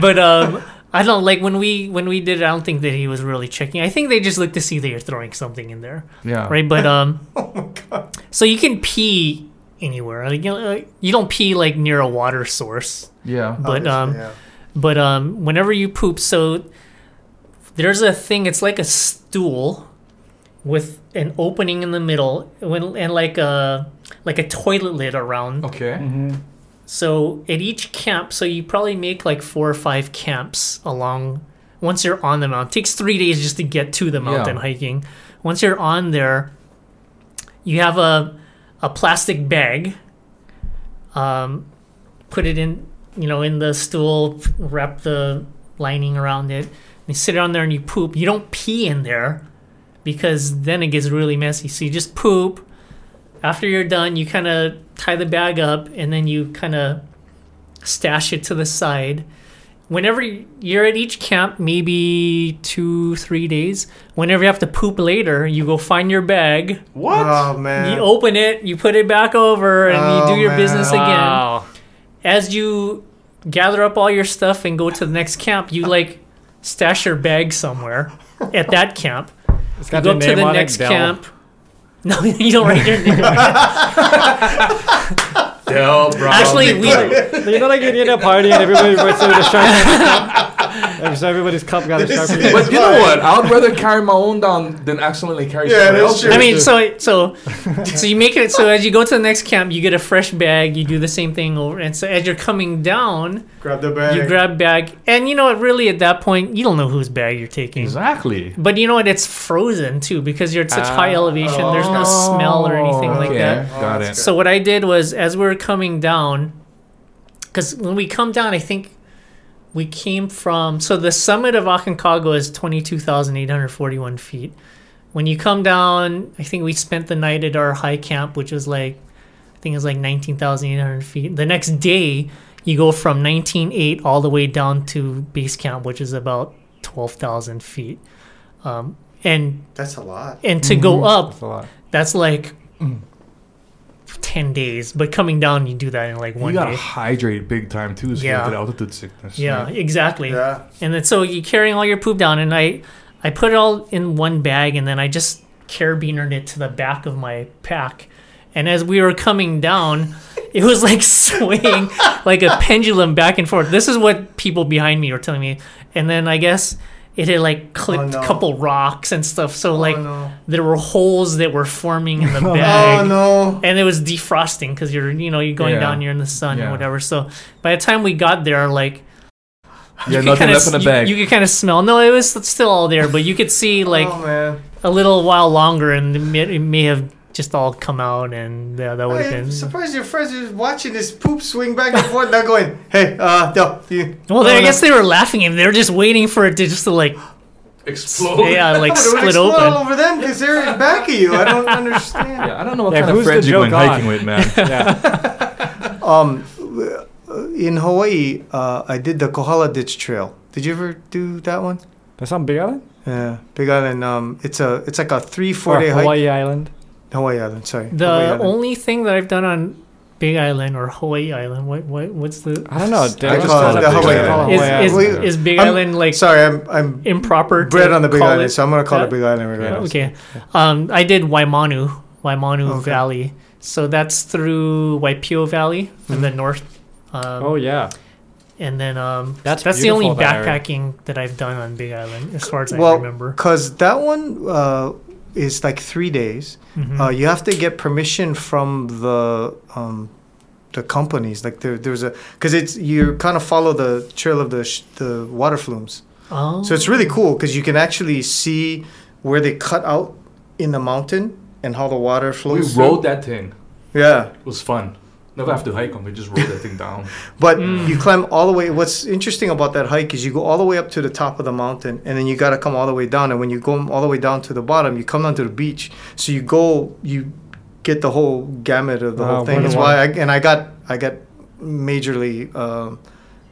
but um I don't like when we when we did it, I don't think that he was really checking. I think they just look to see that you're throwing something in there. Yeah. Right? But um oh my god. so you can pee anywhere. Like, you, know, like, you don't pee like near a water source. Yeah. But um yeah. but um whenever you poop so there's a thing it's like a stool with an opening in the middle when, and like a like a toilet lid around. Okay. Mm-hmm. So at each camp, so you probably make like four or five camps along. Once you're on the mountain, it takes three days just to get to the mountain Yeah. hiking. Once you're on there, you have a a plastic bag. Um, put it in, you know, in the stool, wrap the lining around it. You sit on there and you poop. You don't pee in there because then it gets really messy. So you just poop. After you're done, you kind of tie the bag up and then you kind of stash it to the side. Whenever you're at each camp, maybe two, three days, whenever you have to poop later, you go find your bag, What? Oh man. you open it, you put it back over, and Oh, you do your man. business again Wow. as you gather up all your stuff and go to the next camp, you like stash your bag somewhere at that camp. It's You got go up to the next Dell. camp. No, you don't write your name. Dell Brown. Actually, we You know, like when you're at a party and everybody writes with a Sharpie so everybody's cup got a This Sharpie. is- But you know what? I would rather carry my own down than accidentally carry Yeah, someone that's else's. true. I mean, so so so you make it so as you go to the next camp, you get a fresh bag. You do the same thing over, and so as you're coming down, grab the bag. you grab bag, and you know what? Really, at that point, you don't know whose bag you're taking. Exactly. But you know what? It's frozen too because you're at such high Ah. elevation. There's no smell or anything like okay. that. Oh, Got it. So what I did was, as we were coming down, because when we come down, I think we came from. So the summit of Aconcagua is twenty two thousand eight hundred forty one feet. When you come down, I think we spent the night at our high camp, which was like, I think it was like nineteen thousand eight hundred feet. The next day, you go from nineteen eight all the way down to base camp, which is about twelve thousand feet. Um, and That's a lot. and to go up, That's a lot. that's like 10 days but coming down you do that in like one you gotta day hydrate big time too, so Yeah. you get altitude sickness. yeah right? exactly Yeah. and then so you're carrying all your poop down and i i put it all in one bag and then i just carabinered it to the back of my pack and as we were coming down it was like swaying like a pendulum back and forth this is what people behind me were telling me and then i guess it had like clipped oh, no. a couple rocks and stuff so oh, like oh no. there were holes that were forming in the oh, bag Oh no. and it was defrosting because you're you know you're going Yeah. down you're in the sun Yeah. or whatever so by the time we got there like Yeah, could nothing kinda left in the s- bag. you, you could kind of smell no it was still all there but you could see like oh a little while longer and it may, it may have just all come out and yeah, that would have I'm been surprised your friends are watching this poop swing back and forth. They're going, hey, uh, no, you. well they, i no." guess they were laughing and they were just waiting for it to just to like Explode. yeah like it would split explode all open over them because they're in back of you. I don't understand. Yeah, I don't know what Yeah, kind of who's the friends you're going on? hiking with, man. Yeah. Um, in Hawaii, uh, I did the Kohala Ditch Trail. Did you ever do that one? That's on Big Island? Yeah, Big Island. Um, it's a it's like a three four Or day hike. Hawaii Island? Hawaii Island. Sorry. Hawaii the Island. only thing that i've done on big island or hawaii island what, what what's the I don't know. They I just call call it it the Big Hawaii Island. Island. is, is, Island. Is big I'm- island like Sorry, I'm I'm improper bred on the Big Island, it so I'm gonna call that? it Big Island regardless. Okay. Um, I did Waimanu, Waimanu Okay. Valley. So that's through Waipio Valley in the Mhm. north. Um, Oh, yeah. And then um, That's that's the only beautiful, that area. backpacking that I've done on Big Island, as far as I Well, remember. Cause that one uh, is like three days. Mhm. Uh, you have to get permission from the um, the companies. Like there, there's a because it's you kind of follow the trail of the sh- the water flumes. oh. So it's really cool because you can actually see where they cut out in the mountain and how the water flows. we flows. rode that thing. Yeah, It was fun. Never have to hike them. We just rode that thing down. but Mm. you climb all the way. What's interesting about that hike is you go all the way up to the top of the mountain, and then you got to come all the way down. And when you go all the way down to the bottom, you come down to the beach. So you go, you get the whole gamut of the Wow, whole thing. That's why, I, and I got I got majorly um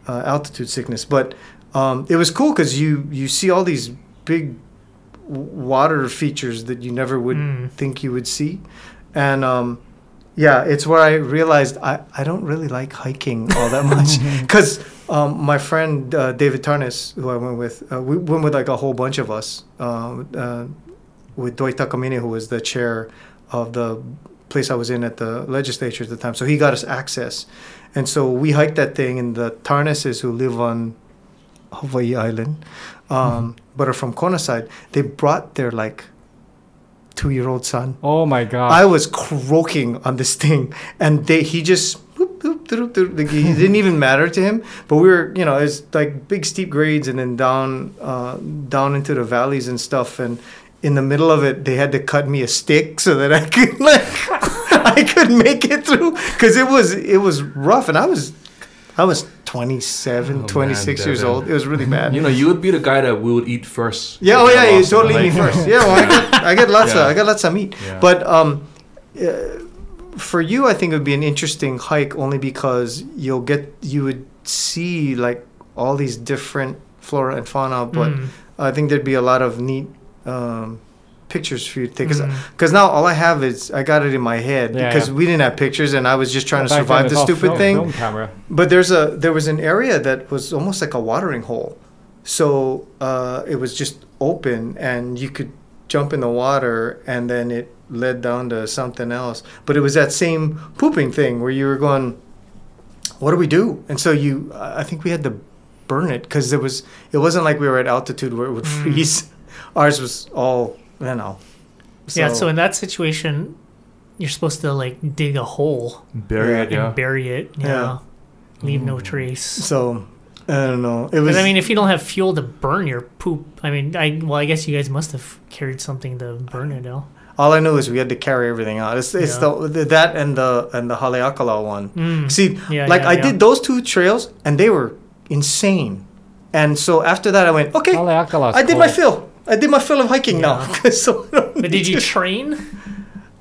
uh, altitude sickness, but um, it was cool because you you see all these big water features that you never would Mm. think you would see, and um, yeah, it's where I realized I, I don't really like hiking all that much because um, my friend uh, David Tarnas, who I went with, uh, we went with like a whole bunch of us uh, uh, with Dwight Takamine, who was the chair of the place I was in at the legislature at the time. So he got us access, and so we hiked that thing. And the Tarnases who live on Hawaii Island, um, but are from Kona side, they brought their like two year old son. Oh my god. I was croaking on this thing, and they he just whoop, whoop, doop, doop, like, he didn't even matter to him. But we were, you know, it's like big steep grades, and then down uh, down into the valleys and stuff, and in the middle of it, they had to cut me a stick so that I could like I could make it through because it was it was rough, and I was I was 27, Oh, 26 man, years old. It was really bad. You know, you would be the guy that we would eat first. Yeah, oh yeah, you lost on totally eat me first. Yeah, well, I get, I get lots Yeah. of, I get lots of meat. Yeah. But um, uh, for you, I think it would be an interesting hike only because you'll get, you would see like all these different flora and fauna. But Mm. I think there'd be a lot of neat um, pictures for you to take. Mm. Because now all I have is I got it in my head Yeah, because yeah. we didn't have pictures and I was just trying to survive the stupid film- thing. Film camera. But there's a there was an area that was almost like a watering hole, so uh, it was just open and you could jump in the water and then it led down to something else. But it was that same pooping thing where you were going, "What do we do?" And so you, I think we had to burn it because there was it wasn't like we were at altitude where it would Mm. freeze. Ours was all you know. yeah, so in that situation, you're supposed to like dig a hole Bury Yeah. it, yeah. bury it. Yeah. Yeah. Leave no Mm. trace. so I don't know. It was. But I mean, if you don't have fuel to burn your poop, I mean, I well, I guess you guys must have carried something to burn it, though. all I know is we had to carry everything out. It's, it's Yeah. the, the that and the and the Haleakala one. Mm. See, Yeah, like yeah, I yeah. did those two trails and they were insane. And so after that, I went, okay, Haleakala's I did my fill. I did my fill of hiking now. so But did you to- train?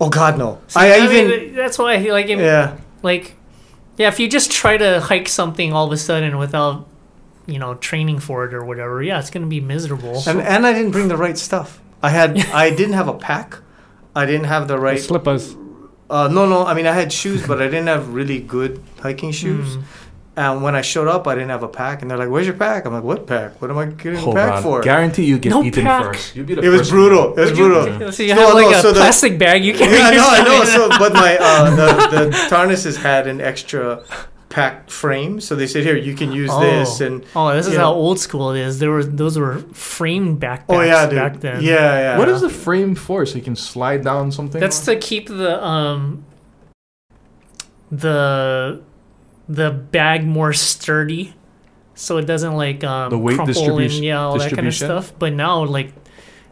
oh God, no. See, I, I mean, even that's why, I like, if, yeah. like, yeah, if you just try to hike something all of a sudden without, you know, training for it or whatever, yeah, it's gonna be miserable. And and I didn't bring the right stuff. I had I didn't have a pack. I didn't have the The right. slippers. Uh, no, no. I mean, I had shoes, but I didn't have really good hiking shoes. Mm. And when I showed up, I didn't have a pack. And they're like, "Where's your pack?" I'm like, "What pack? What am I getting Hold a pack on. for?" Guarantee you get No eaten pack. first. You'd be the It was first brutal. It was Would you- brutal. So you No, have like no, a so the- plastic bag you carry. Yeah, no, I know. So, but my uh, the the Tarnases had an extra pack frame, so they said, "Here, you can use this." And oh, this is you how old school it is. There were those were framed backpacks oh yeah, dude. back then. Yeah, yeah. What is the frame for? So you can slide down something? That's to keep the um the the bag more sturdy, so it doesn't like um The weight crumple distribution- and yeah all that kind of distribution? stuff. But now like,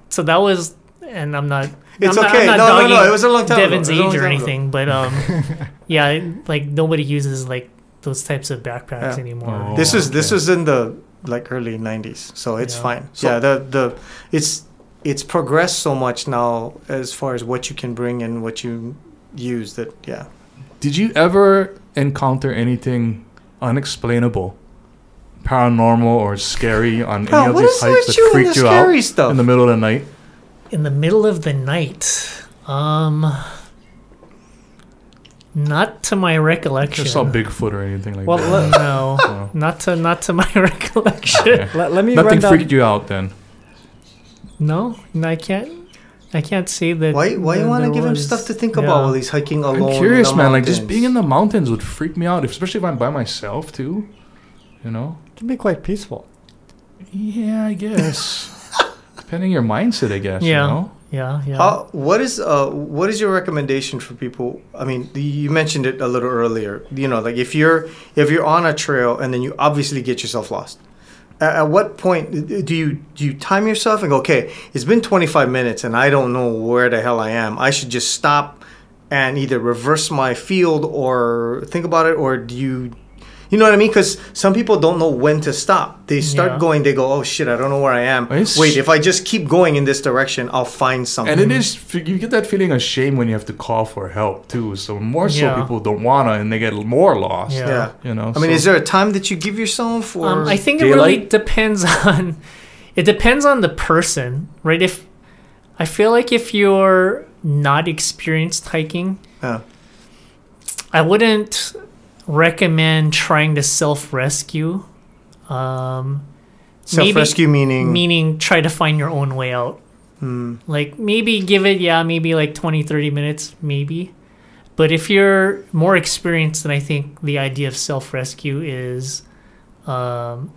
so that was, and I'm not. It's I'm not, okay. I'm not no, no, no. It was a long time Devin's ago. It age or time ago. anything, but um, yeah, like nobody uses like those types of backpacks Yeah. anymore. Oh. This was this okay. was in the like early '90s, so it's Yeah. fine. So- yeah, the the it's it's progressed so much now as far as what you can bring and what you use. That yeah. Did you ever encounter anything unexplainable, paranormal, or scary on Bro, any of what these is hikes with that you and freaked the you out stuff? in the middle of the night? In the middle of the night, um, not to my recollection. Just saw Bigfoot or anything like Well, that. let, no, No. not to not to my recollection. Okay. let, let me Nothing run down. freaked you out then. No, no, I can't. I can't say that. Why why you want to there give him stuff to think yeah. about while he's hiking alone? I'm in curious, the man. Like just being in the mountains would freak me out, especially if I'm by myself too. You know? It can be quite peaceful. Yeah, I guess. Depending your mindset, I guess. Yeah. You know? Yeah, yeah. How, what is uh what is your recommendation for people? I mean, you mentioned it a little earlier. You know, like if you're if you're on a trail and then you obviously get yourself lost. At, at what point do you do you time yourself and go, okay, it's been 25 minutes and I don't know where the hell I am. I should just stop and either reverse my field or think about it, or do you? You know what I mean? Because some people don't know when to stop. They start Yeah. going. They go, "Oh shit, I don't know where I am." It's- Wait, if I just keep going in this direction, I'll find something. And it is you get that feeling of shame when you have to call for help too. So more so Yeah. people don't wanna and they get more lost. Yeah. Yeah. You know. I mean, is there a time that you give yourself, or Um, I think it really daylight? depends on. It depends on the person, right? If I feel like if you're not experienced hiking, Yeah. I wouldn't recommend trying to self rescue. Um, maybe- self-rescue meaning? meaning try to find your own way out. Hmm. Like maybe give it, yeah, maybe like 20, 30 minutes, maybe. But if you're more experienced, then I think the idea of self rescue is, um,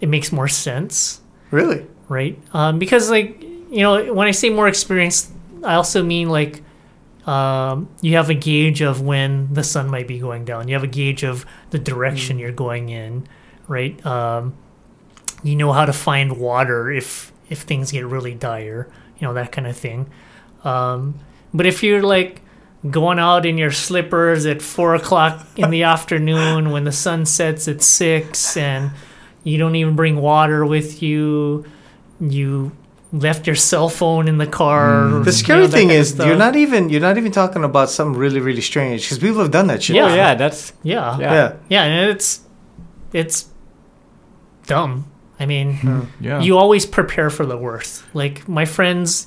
it makes more sense, Really? right? Um, because like you know, when I say more experienced, I also mean like um, you have a gauge of when the sun might be going down. You have a gauge of the direction you're going in, right? Um, you know how to find water if if things get really dire, you know that kind of thing. Um, but if you're like going out in your slippers at four o'clock in the afternoon when the sun sets at six and you don't even bring water with you, you left your cell phone in the car. Mm. The scary know, that thing kind of is you're not even you're not even talking about something really really strange because people have done that shit. Yeah. Oh yeah, that's Yeah. Yeah. yeah. Yeah, and it's it's dumb. I mean, Yeah. you always prepare for the worst. Like my friends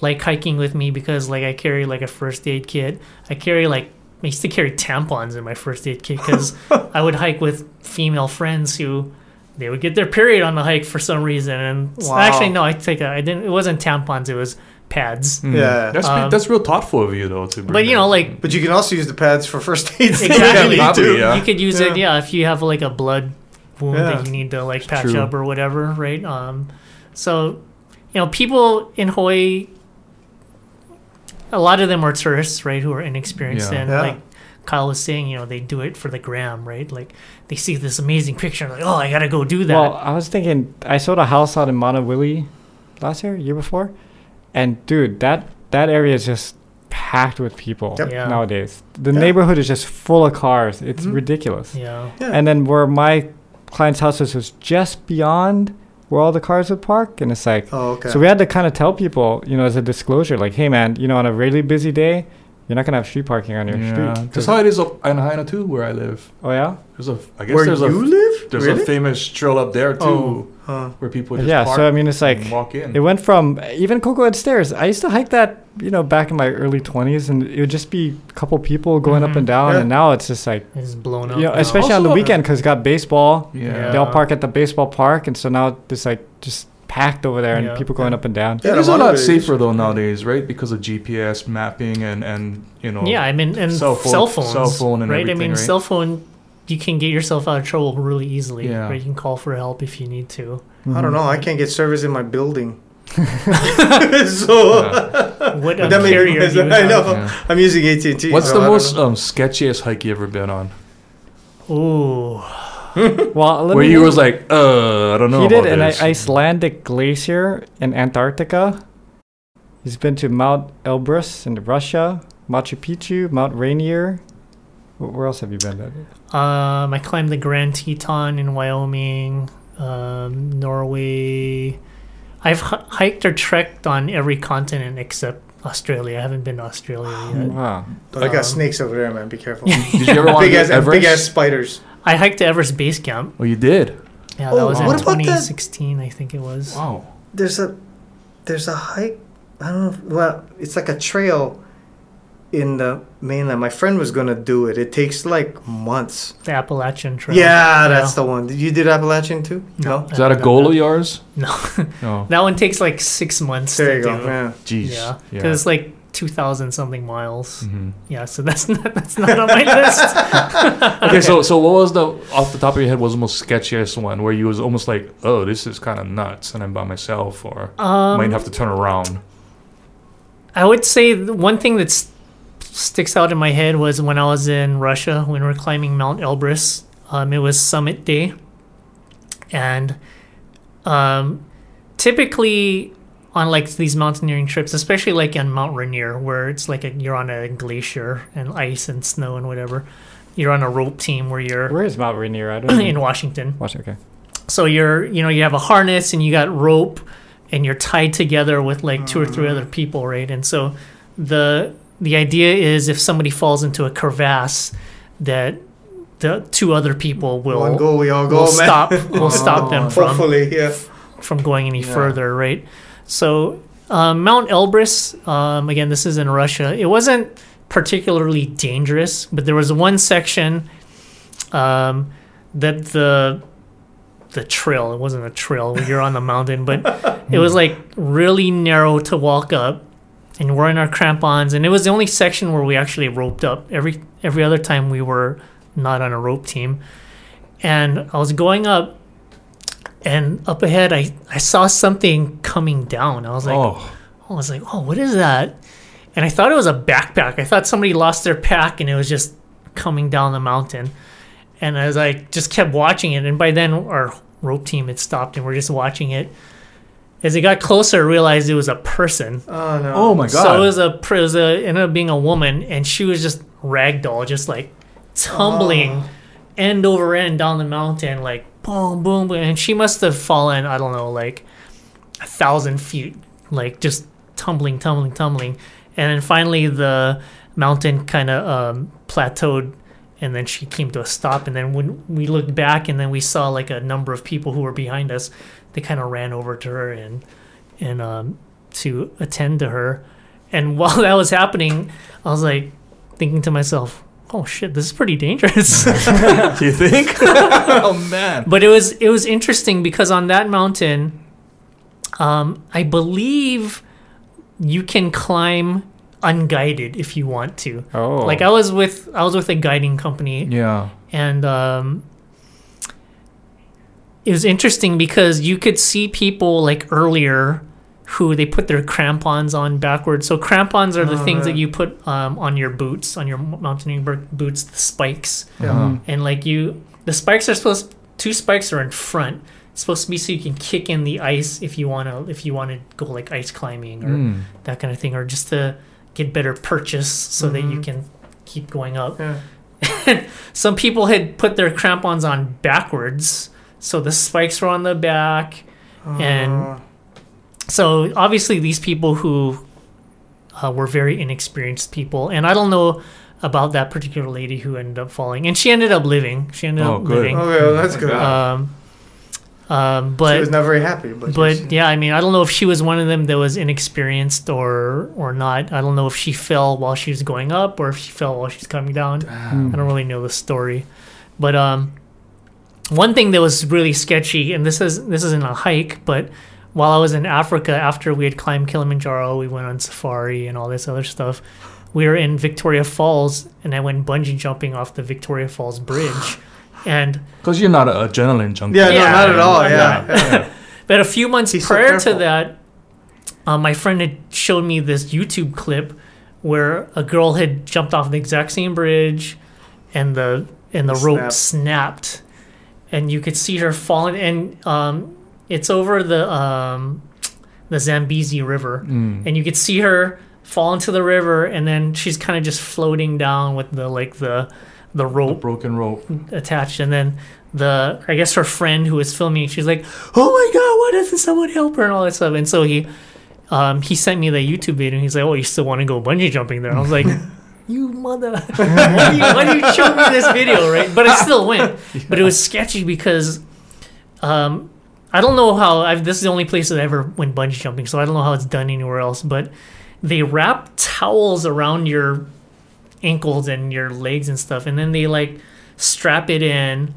like hiking with me because like I carry like a first aid kit. I carry like I used to carry tampons in my first aid kit because I would hike with female friends who they would get their period on the hike for some reason. And Wow. actually, no, I take that. I didn't. It wasn't tampons. It was pads. Mm. Yeah. That's Um, that's real thoughtful of you though. To bring But you that. know, like But you can also use the pads for first aid. Exactly. Yeah, Probably, too. yeah. you could use it yeah if you have like a blood wound Yeah. that you need to like patch true. up or whatever right um so you know people in hawaii a lot of them are tourists right who are inexperienced Yeah. and Yeah. like kyle was saying you know they do it for the gram right like they see this amazing picture like oh i gotta go do that Well, I was thinking I sold a house out in Maunawili last year, year before, and dude, that that area is just packed with people Yep. Yeah. nowadays. The Yeah. neighborhood is just full of cars. It's Mhm. ridiculous. yeah Yeah. And then where my client's house was, was just beyond where all the cars would park, and it's like. oh, okay. So we had to kind of tell people, you know, as a disclosure, like, hey man, you know, on a really busy day, you're not gonna have street parking on your yeah. street. That's how it is up in Haina too, where I live. Oh yeah. There's a, I guess Where there's you a live? there's really? a famous trail up there too, Oh. Huh. where people just Yeah. park So I mean, it's like walk in. It went from even Koko Head Stairs. I used to hike that, you know, back in my early 20s, and it would just be a couple people going up Mhm. and down. Yeah. And now it's just like, it's blown up you know, now. especially on the Also- weekend because got baseball. yeah. They all park at the baseball park, and so now it's like just packed over there, and Yeah. people going up and down. Yeah, it is the a lot safer though nowadays, right? Because of GPS mapping and and you know. Yeah, I mean, and cell cell, phone- phones, cell phone and right? I mean, right? cell phone, you can get yourself out of trouble really easily. Yeah. Right? You can call for help if you need to. I don't know. I can't get service in my building. so Yeah. What But um, that carrier do you I know. Yeah. I'm using AT and T. What's the most um, sketchiest hike you ever been on? Ooh, Well, let Where me you was like, uh, I don't know. he did about an this. Icelandic glacier in Antarctica. He's been to Mount Elbrus in Russia, Machu Picchu, Mount Rainier. Where else have you been? um, I climbed the Grand Teton in Wyoming, um, Norway. I've h- hiked or trekked on every continent except Australia. I haven't been to Australia yet. Wow. I got Um, snakes over there, man. Be careful. Did you ever want big to ass, Everest? big ass spiders. I hiked to Everest Base Camp. Oh, you did. Yeah, that Oh, was in what about that- 2016, I think it was. Wow. There's a, there's a hike. I don't know. If, well, it's like a trail in the mainland. My friend was gonna do it. It takes like months. The Appalachian Trail. Yeah, that's the one. You did Appalachian too? No. Is that a I've goal done of yours? No. No. That one takes like six months. There to you go. do. Yeah. Jeez. Yeah, Yeah. because it's like two thousand something miles. Mhm. Yeah, so that's not that's not on my list. Okay, so so what was the off the top of your head was the most sketchiest one where you was almost like, oh, this is kind of nuts, and I'm by myself, or Um, might have to turn around. I would say the one thing that sticks out in my head was when I was in Russia when we were climbing Mount Elbrus. Um, it was summit day, and um, typically on like these mountaineering trips, especially like on Mount Rainier, where it's like a, you're on a glacier and ice and snow and whatever. You're on a rope team where you're Where is Mount Rainier? I don't in know. Washington. Okay. So you're, you know, you have a harness and you got rope and you're tied together with like two or three mm-hmm. other people, right? And so the the idea is if somebody falls into a crevasse that the two other people will One go, we all go, will man. stop will stop them oh. from Hopefully, yeah. from going any Yeah. further, right? So um, Mount Elbrus, um, again, this is in Russia. It wasn't particularly dangerous, but there was one section um, that the the trail. It wasn't a trail. You're on the mountain, but it was like really narrow to walk up, and we're in our crampons, and it was the only section where we actually roped up. Every every other time we were not on a rope team, and I was going up and up ahead I, I saw something coming down i was like oh. I was like, oh, what is that? And I thought it was a backpack. I thought somebody lost their pack and it was just coming down the mountain. And I was like, just kept watching it. And by then, our rope team had stopped and we're just watching it. As it got closer, I realized it was a person. Oh no. Oh my god. So it was a, it was a it ended up being a woman, and she was just ragdoll, just like tumbling oh. end over end down the mountain, like boom, boom, boom. And she must have fallen, I don't know, like a thousand feet, like just tumbling, tumbling, tumbling. And then finally, the mountain kind of um, plateaued, and then she came to a stop. And then when we looked back, and then we saw like a number of people who were behind us, they kind of ran over to her and and um, to attend to her. And while that was happening, I was like thinking to myself, "Oh shit, this is pretty dangerous." Do you think? oh man. but it was it was interesting because on that mountain, um, I believe you can climb unguided if you want to. Oh. Like I was with I was with a guiding company Yeah. and um, it was interesting because you could see people like earlier who they put their crampons on backwards. So crampons are the Oh, things that you put um, on your boots, on your mountaineering boots, the spikes, Yeah. Uh-huh. and like you, the spikes are supposed. Two spikes are in front. It's supposed to be so you can kick in the ice if you want to if you want to go like ice climbing or Mm. that kind of thing, or just to get better purchase so that you Mhm. can keep going up Yeah. some people had put their crampons on backwards, so the spikes were on the back. And- Uh, So obviously, these people who uh, were very inexperienced people, and I don't know about that particular lady who ended up falling, and she ended up living. She ended Oh, up good. living. okay, well, that's good. Um, um, she but was not very happy, but, but she- yeah, I mean, I don't know if she was one of them that was inexperienced or or not. I don't know if she fell while she was going up or if she fell while she's coming down. I don't really know the story, but um, one thing that was really sketchy, and this is this isn't a hike, but while I was in Africa, after we had climbed Kilimanjaro, we went on safari and all this other stuff. We were in Victoria Falls, and I went bungee jumping off the Victoria Falls bridge, and Because you're not an adrenaline junkie. yeah, Yeah, no, not at all. Yeah, yeah. But a few months He's so prior to that, uh, my friend had showed me this YouTube clip where a girl had jumped off the exact same bridge, and the and the It rope snapped, and you could see her falling. And um, it's over the um, the Zambezi River, Mm. and you could see her fall into the river, and then she's kind of just floating down with the like the the rope Broken rope. attached. And then the I guess her friend who was filming she's like oh my god why doesn't someone help her? And all that stuff. And so he um, he sent me the YouTube video and he's like oh you still want to go bungee jumping there? I was like you mother why, do you, why do you show me this video right? But I still went. But it was sketchy because um, I don't know how I've, this is the only place that I ever went bungee jumping so I don't know how it's done anywhere else but they wrap towels around your ankles and your legs and stuff and then they like strap it in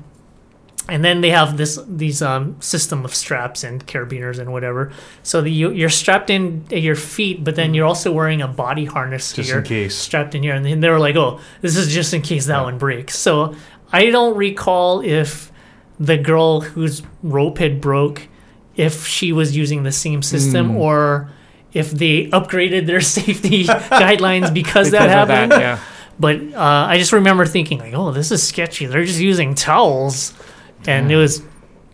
and then they have this these um system of straps and carabiners and whatever. So that you, you're strapped in at your feet but then you're also wearing a body harness Just here in case. strapped in here and then they were like oh this is just in case that one breaks. So i don't recall if the girl whose rope had broke if she was using the same system Mm. or if they upgraded their safety guidelines because, that Because of happened that, yeah. but uh, I just remember thinking like, "Oh, this is sketchy. They're just using towels," and it was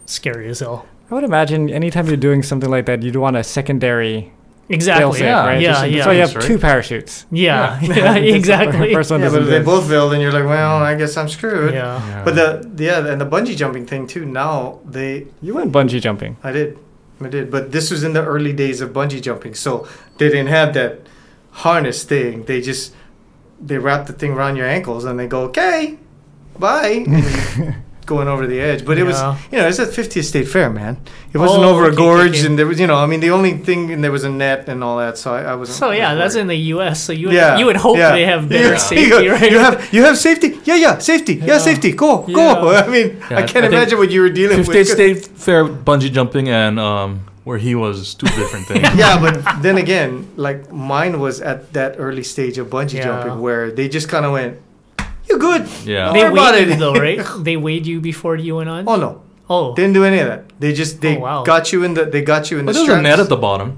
scary as hell. I would imagine anytime you're doing something like that, you'd want a secondary Exactly. Yeah, right? yeah, yeah. So you have Right? two parachutes. Yeah. Yeah. exactly. First one yeah, but if they do. both fail, then you're like, well, I guess I'm screwed. Yeah. Yeah. But the yeah, and the bungee jumping thing too. Now they, You went bungee jumping. I did, I did. But this was in the early days of bungee jumping, so they didn't have that harness thing. They just they wrap the thing around your ankles and they go, okay, bye, and you're going over the edge. But it was, you know, it's at 50th State Fair, man. It wasn't Oh, over okay, a gorge, okay. and there was, you know, I mean, the only thing, and there was a net and all that. So I, I wasn't. So yeah, that's worried. in the U.S. So you would, Yeah, you would hope yeah. they have better Yeah. safety, you, right? You have you have safety. Yeah, yeah, safety. Yeah, Yeah. safety. Go, Yeah. go. I mean, Yeah, I I can't think imagine what you were dealing Fifth with. State State Fair bungee jumping and um, where he was two different things. yeah, but then again, like mine was at that early stage of bungee Yeah. jumping where they just kind of went, "You're good." Yeah. they Don't worry about weighed you it. though, right? They weighed you before you went on. Oh no, Oh, didn't do any of that. They just they Oh, wow. got you in the they got you in But the there's a net straps. at the bottom.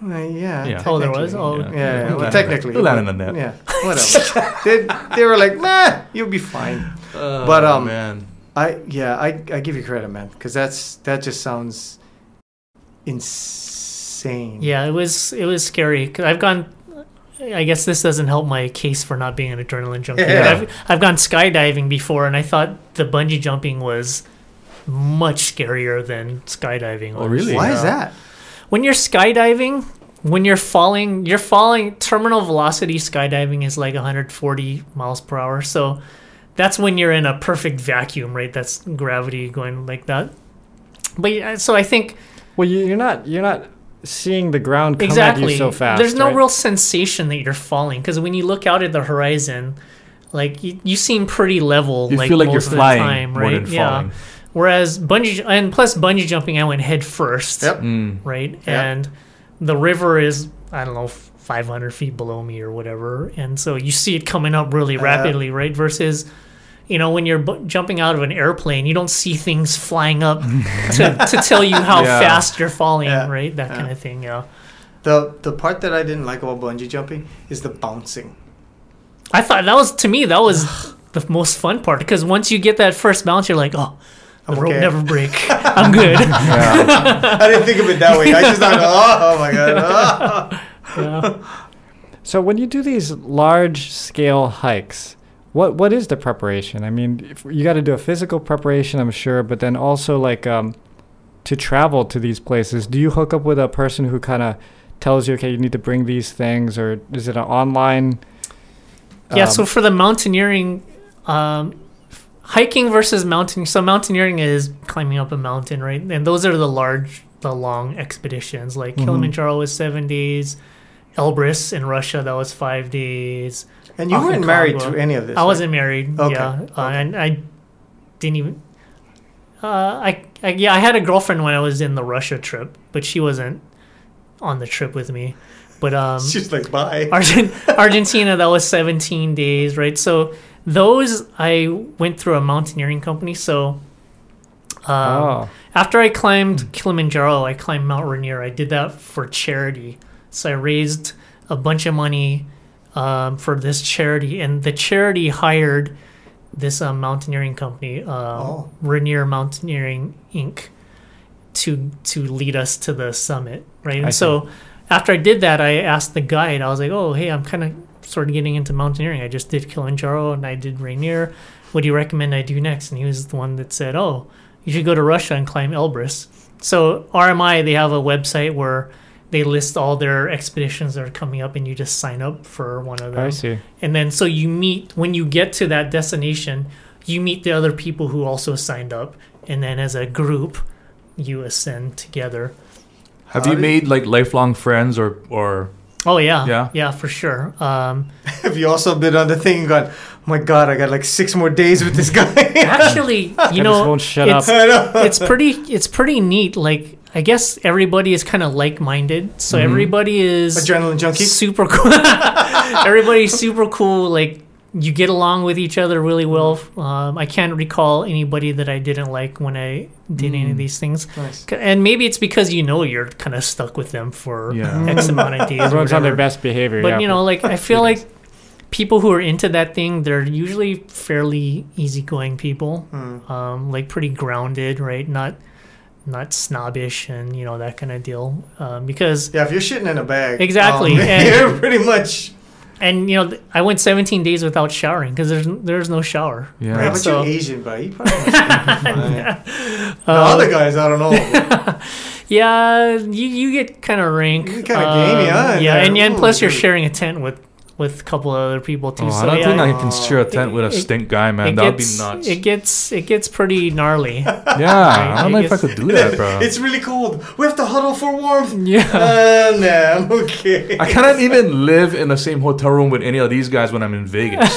Uh, yeah. Yeah. Oh, there was? Oh, Yeah, yeah, You'll well, land technically. You'll land in the net. Yeah, whatever. they, they were like, nah, you'll be fine. Oh, But, um, man. I yeah, I, I give you credit, man, because that's that just sounds insane. Yeah, it was it was scary because I've gone. I guess this doesn't help my case for not being an adrenaline junkie. Yeah. I've I've gone skydiving before, and I thought the bungee jumping was much scarier than skydiving. Oh, really? Why is that? When you're skydiving, when you're falling, you're falling. Terminal velocity skydiving is like 140 miles per hour, so that's when you're in a perfect vacuum, right? That's gravity going like that. But yeah, so I think Well, you're not you're not seeing the ground come at exactly you so fast. there's no right? real sensation that you're falling because when you look out at the horizon like you, you seem pretty level You like feel like you're most of flying the time more right than yeah falling. whereas bungee and plus bungee jumping i went head first Yep. Mm. right Yeah. and the river is i don't know 500 feet below me or whatever and so you see it coming up really Yeah. rapidly right versus you know when you're bu- jumping out of an airplane you don't see things flying up to, to tell you how Yeah. fast you're falling Yeah. right that Yeah. kind of thing yeah The the part that I didn't like about bungee jumping is the bouncing. I thought that was to me that was the most fun part because once you get that first bounce, you're like, oh, the I'm rope okay. never break. I'm good. Yeah. I didn't think of it that way. I just thought, oh, oh my god. oh. Yeah. So when you do these large scale hikes, what what is the preparation? I mean, if you got to do a physical preparation, I'm sure, but then also like um, to travel to these places. Do you hook up with a person who kind of tells you, okay, you need to bring these things, or is it an online? Yeah. um, So for the mountaineering, um, hiking versus mountain. So mountaineering is climbing up a mountain, right? And those are the large, the long expeditions. Like Mhm. Kilimanjaro was seven days. Elbrus in Russia, that was five days. And you weren't married Aconcagua. to any of this. I right? wasn't married. Okay, Yeah, uh, and I didn't even. Uh, I, I yeah, I had a girlfriend when I was in the Russia trip, but she wasn't on the trip with me. But um, She's like, bye. Argent- Argentina, that was 17 days, right? So those I went through a mountaineering company. So um, oh, after I climbed Kilimanjaro, I climbed Mount Rainier. I did that for charity. So I raised a bunch of money um, for this charity, and the charity hired this uh, mountaineering company, uh, Oh. Rainier Mountaineering Inc., to to lead us to the summit, right? I And so after I did that, I asked the guide. I was like, "Oh, hey, I'm kind of sort of getting into mountaineering. I just did Kilimanjaro and I did Rainier. What do you recommend I do next?" And he was the one that said, "Oh, you should go to Russia and climb Elbrus." So RMI, they have a website where they list all their expeditions that are coming up, and you just sign up for one of them. I see. And then so you meet when you get to that destination, you meet the other people who also signed up, and then as a group, you ascend together. Have How you did- made like lifelong friends or or Oh yeah, Yeah? yeah, for sure. Um, Have you also been on the thing and gone, oh my god, I got like six more days with this guy? actually, you know, won't shut it's, up. Know. it's pretty, it's pretty neat. Like I guess everybody is kind of like-minded, so Mhm. everybody is Adrenaline junkie. super cool. Everybody's super cool. Like you get along with each other really well. Um, I can't recall anybody that I didn't like when I did any of Mm. these things. Nice. And maybe it's because you know you're kind of stuck with them for Yeah. X amount of days. Everyone's on their best behavior. But yeah. you know, like I feel like people who are into that thing, they're usually fairly easygoing people, Hmm. um, like pretty grounded, right? Not not snobbish and you know that kind of deal. Um, because Yeah, if you're shitting in a bag. Exactly, um, and- you're pretty much. and you know I went 17 days without showering because there's there's no shower. Yeah. Yeah, Right, but so- you're Asian, but you probably. the Uh, other guys, I don't know. Yeah, you, you get kind of rank. Um, You get kinda gamey, huh? Yeah, and, and plus you're sharing a tent with with a couple of other people too. Oh, so I don't yeah, think I can share a tent with a it- stink guy, man. That would be nuts. It gets it gets pretty gnarly. yeah, I don't it know if I could do that, bro. it's really cold. We have to huddle for warmth. yeah. Uh, nah, I'm okay. I cannot even live in the same hotel room with any of these guys when I'm in Vegas.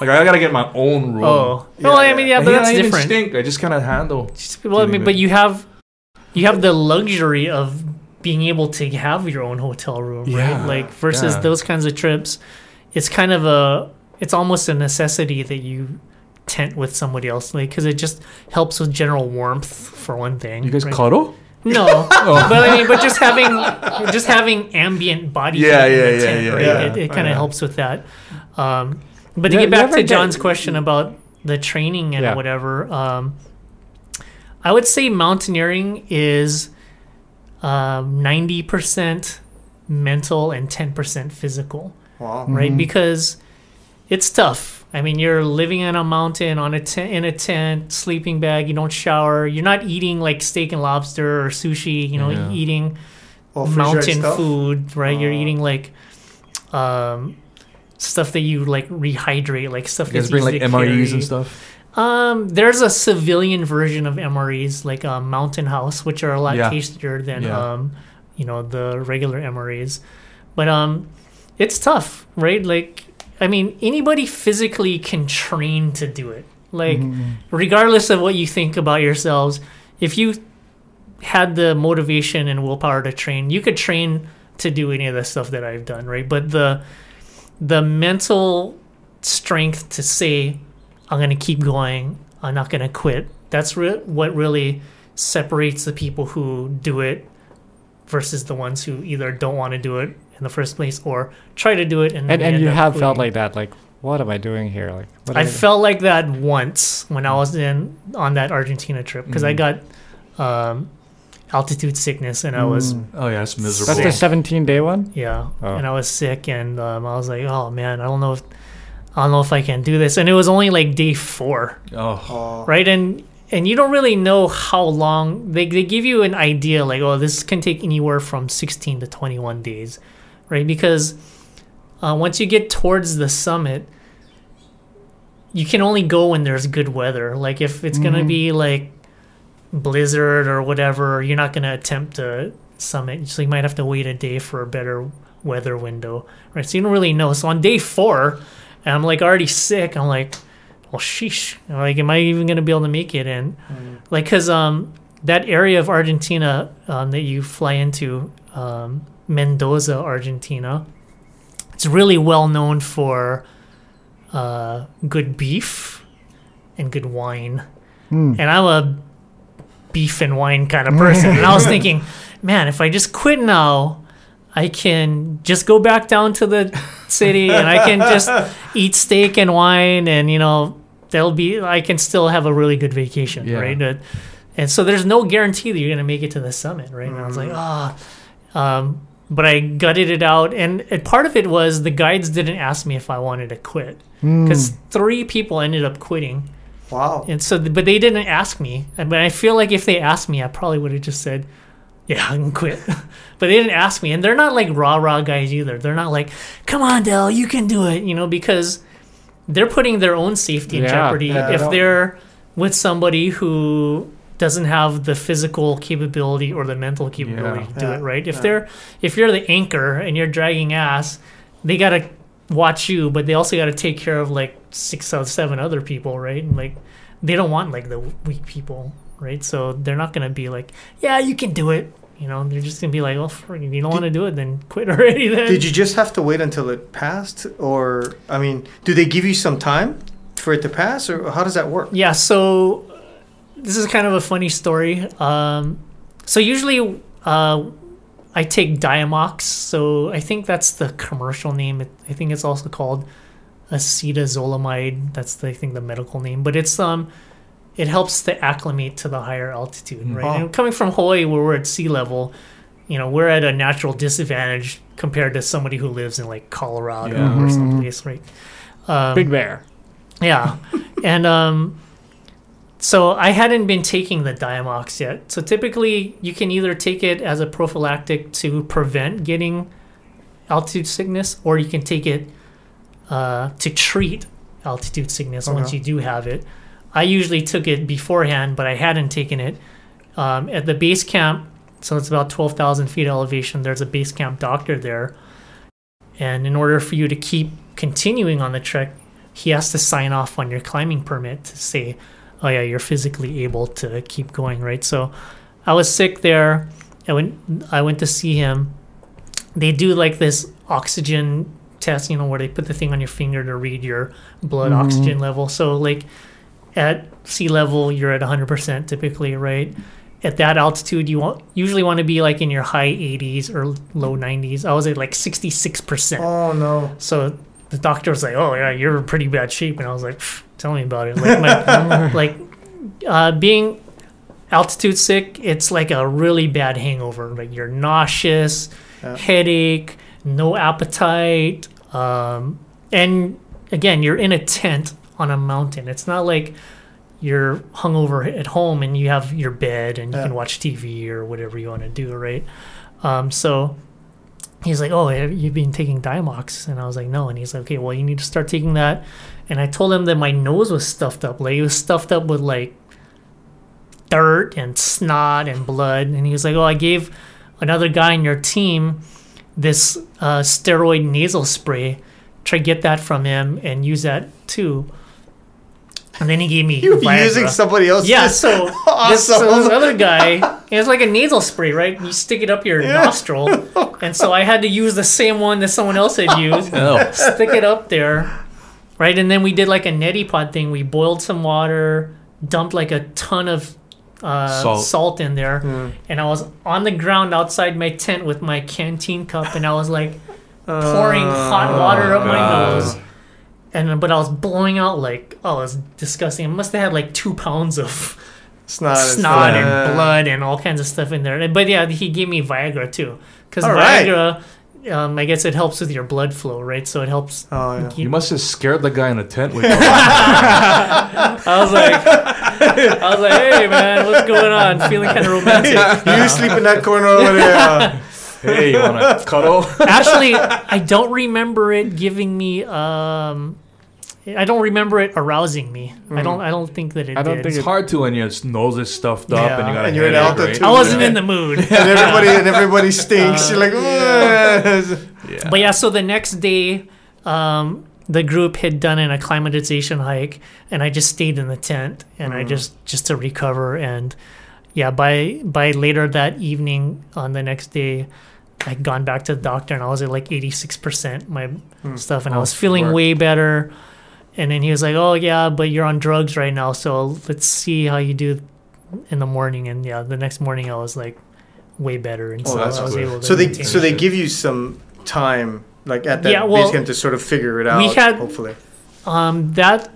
like I gotta get my own room. Oh, Yeah, well, I mean, yeah, but here that's I even different. stink. I just cannot handle. Just- well, I mean, but you have you have the luxury of being able to have your own hotel room, Yeah, right? Like versus yeah. those kinds of trips, it's kind of a it's almost a necessity that you tent with somebody else, like because it just helps with general warmth for one thing. You guys right? cuddle? No, Oh. but I mean, but just having just having ambient body Yeah, yeah, the yeah, tent, yeah, right? yeah. It, it kind of Yeah. helps with that. Um, but to You- get back to John's question about the training and Yeah. whatever, um, I would say mountaineering is um, ninety percent mental and ten percent physical Wow. right? Mhm. Because it's tough. I mean, you're living in a mountain on a tent in a tent, sleeping bag. You don't shower. You're not eating like steak and lobster or sushi. You know, Yeah. eating All mountain food, right? You're Oh. eating like um, stuff that you like rehydrate, like stuff You guys that's bring like easy MREs carry. and stuff. Um, there's a civilian version of MREs, like a Mountain House, which are a lot Yeah. tastier than Yeah. um, you know, the regular MREs. But um, it's tough, right? Like, I mean, anybody physically can train to do it. Like, Mhm. regardless of what you think about yourselves, if you had the motivation and willpower to train, you could train to do any of the stuff that I've done, right? But the the mental strength to say, I'm going to keep going, I'm not going to quit. That's re- what really separates the people who do it versus the ones who either don't want to do it in the first place or try to do it and And and you up have felt like that, like what am I doing here? Like what I felt like that once when I was in on that Argentina trip because I Mhm. got um, altitude sickness and I was Mm. Oh yeah, it's miserable. That's the 17 day one. yeah Oh. and I was sick and um, I was like oh man I don't know if I don't know if I can do this and it was only like day four oh, Oh. right and and you don't really know how long they, they give you an idea like oh this can take anywhere from 16 to 21 days right? Because uh, once you get towards the summit you can only go when there's good weather. Like if it's gonna Mhm. be like blizzard or whatever you're not gonna attempt to summit. So you might have to wait a day for a better weather window right? So you don't really know. So on day four and i'm like already sick i'm like well sheesh. Like am i even gonna be able to make it and Mm. like because um that area of argentina um, that you fly into um, mendoza argentina. It's really well known for uh, good beef and good wine. Mm. and i'm a beef and wine kind of person. And i was thinking man if i just quit now i can just go back down to the city and i can just eat steak and wine and you know there'll be i can still have a really good vacation Yeah. right? Uh, and so there's no guarantee that you're going to make it to the summit right and i was like ah um, but i gutted it out and, and part of it was the guides didn't ask me if i wanted to quit Mm. because three people ended up quitting Wow. and so, but they didn't ask me. But I feel like if they asked me, I probably would have just said, "Yeah, I can quit." but they didn't ask me, and they're not like rah rah guys either. They're not like, "Come on, Dell, you can do it," you know, because they're putting their own safety in Yeah, jeopardy yeah, if they're with somebody who doesn't have the physical capability or the mental capability Yeah. to do Yeah, it right. If yeah. they're if you're the anchor and you're dragging ass, they gotta watch you, but they also gotta take care of like six or seven other people, right? And like they don't want like the weak people, right? So they're not gonna be like, yeah, you can do it. You know, they're just gonna be like, well, if you don't want to do it, then quit already. Then Did you just have to wait until it passed, or I mean, do they give you some time for it to pass, or how does that work? Yeah, so this is kind of a funny story. Um, so usually uh, I take Diamox. So I think that's the commercial name. It, I think it's also called acetazolamide. That's the, I think the medical name. But it's um, it helps to acclimate to the higher altitude, right? Oh. And coming from Hawaii, where we're at sea level, you know, we're at a natural disadvantage compared to somebody who lives in like Colorado Yeah. or Mhm. someplace, right? Um, Big Bear. yeah. and um so I hadn't been taking the Diamox yet. So typically you can either take it as a prophylactic to prevent getting altitude sickness or you can take it uh, to treat altitude sickness once you do have it. I usually took it beforehand, but I hadn't taken it. Um, at the base camp, so it's about 12,000 feet elevation, there's a base camp doctor there. And in order for you to keep continuing on the trek, he has to sign off on your climbing permit to say, oh yeah, you're physically able to keep going, right? So I was sick there. I went I went to see him. They do like this oxygen test, you know, where they put the thing on your finger to read your blood Mhm. oxygen level. So like at sea level, you're at 100% typically, right? at that altitude, you want usually want to be like in your high 80s or low 90s. I was at like 66 percent. Oh no. So the doctor was like, "Oh yeah, you're in pretty bad shape," and I was like, "Pff, "Tell me about it." Like, my, like uh, being altitude sick, it's like a really bad hangover. Like you're nauseous, Yeah. headache, no appetite, um, and again, you're in a tent on a mountain. It's not like you're hungover at home and you have your bed and you Yeah. can watch TV or whatever you want to do, right? Um, so he's like, "Oh, you've been taking Diamox?" And I was like, "No." And he's like, "Okay, well, you need to start taking that." And I told him that my nose was stuffed up, like it was stuffed up with like dirt and snot and blood. And he was like, "Oh, I gave another guy in your team this uh, steroid nasal spray. Try to get that from him and use that too." And then he gave me You were Viagra. using somebody else's. Yeah, so this, so this other guy, it's like a nasal spray, right? You stick it up your Yeah. nostril, and so I had to use the same one that someone else had used. Oh. Stick it up there, right? And then we did like a neti pot thing. We boiled some water, dumped like a ton of uh, Salt. salt. in there, Mm. and I was on the ground outside my tent with my canteen cup, and I was like pouring hot water up my nose. And but I was blowing out like oh, it was disgusting. I must have had like two pounds of Snot, and snot stuff. and blood and all kinds of stuff in there. But yeah, he gave me Viagra too, because All right. Viagra, um, I guess it helps with your blood flow, right? So it helps. Oh yeah. You must have scared the guy in the tent with I was like, I was like, hey man, what's going on? Feeling kind of romantic. you sleep in that corner over there. Hey, you want to cuddle? Actually, I don't remember it giving me. Um, I don't remember it arousing me. I mm. don't. I don't think that it I don't did. think It's hard to when your nose is stuffed up and you got a And you're in headache, altitude. I wasn't in the mood. and everybody and everybody stinks. Uh, you're like, "Ugh." Right? Yeah. But yeah, so the next day, um, the group had done an acclimatization hike, and I just stayed in the tent, and I mm. just just to recover. And yeah, by by later that evening on the next day, I'd gone back to the doctor, and I was at like eighty six percent my hmm. stuff, and I Oh, was feeling work. way better. And then he was like, "Oh yeah, but you're on drugs right now, so let's see how you do in the morning." And yeah, the next morning I was like way better, and Oh, so that's I was good. able to. so they so it. they give you some time like at that Yeah, well, base camp to sort of figure it out. we had- hopefully. Um, that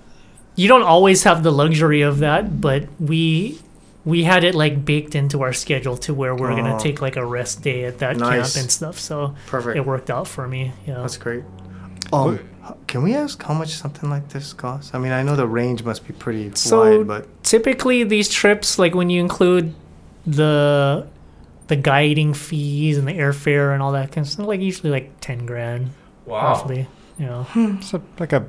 you don't always have the luxury of that, but we we had it like baked into our schedule to where we're Oh. gonna take like a rest day at that Nice. camp and stuff. So Perfect. it worked out for me. Yeah. That's great. Um, can we ask how much something like this costs? I mean, I know the range must be pretty So- wide, but Typically, these trips, like when you include the the guiding fees and the airfare and all that kind of stuff, like usually like ten grand, Wow. roughly. You know. Hmm, it's a, like a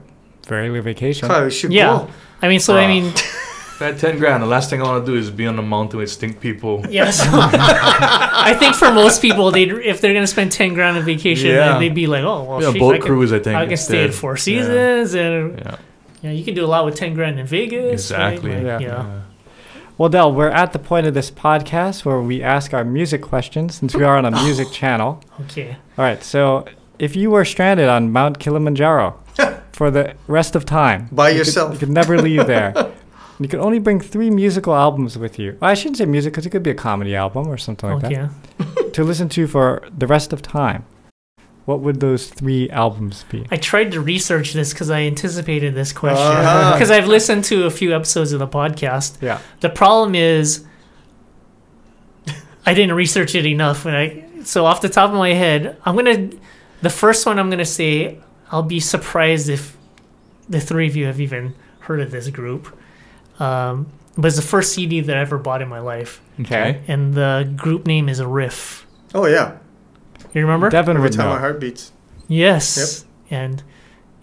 very little vacation. probably should Yeah. go. I mean, so I mean, If I had 10 grand, the last thing I want to do is be on the mountain with stink people. Yeah, so I think for most people, they would if they're gonna spend ten grand on vacation, Yeah. they'd be like, oh well, Yeah, sheesh, boat I can, cruise, I think. I can stay at. Four Seasons, and Yeah. yeah, you can do a lot with ten grand in Vegas. right? Exactly. Like, Yeah. yeah. Well, Del, we're at the point of this podcast where we ask our music questions since we are on a music channel. Okay. All right, so if you were stranded on Mount Kilimanjaro for the rest of time, By you could- yourself. you could never leave there. You could only bring three musical albums with you. Well, I shouldn't say music because it could be a comedy album or something like okay. that. To listen to for the rest of time. What would those three albums be? I tried to research this because I anticipated this question Uh-huh. because I've listened to a few episodes of the podcast. Yeah. The problem is, I didn't research it enough, and I so off the top of my head, I'm gonna the first one I'm gonna say I'll be surprised if the three of you have even heard of this group. Um, but it's the first CD that I ever bought in my life, Okay. and the group name is Riff. Oh yeah. You remember? Devin Every would time my heart beats. yes. And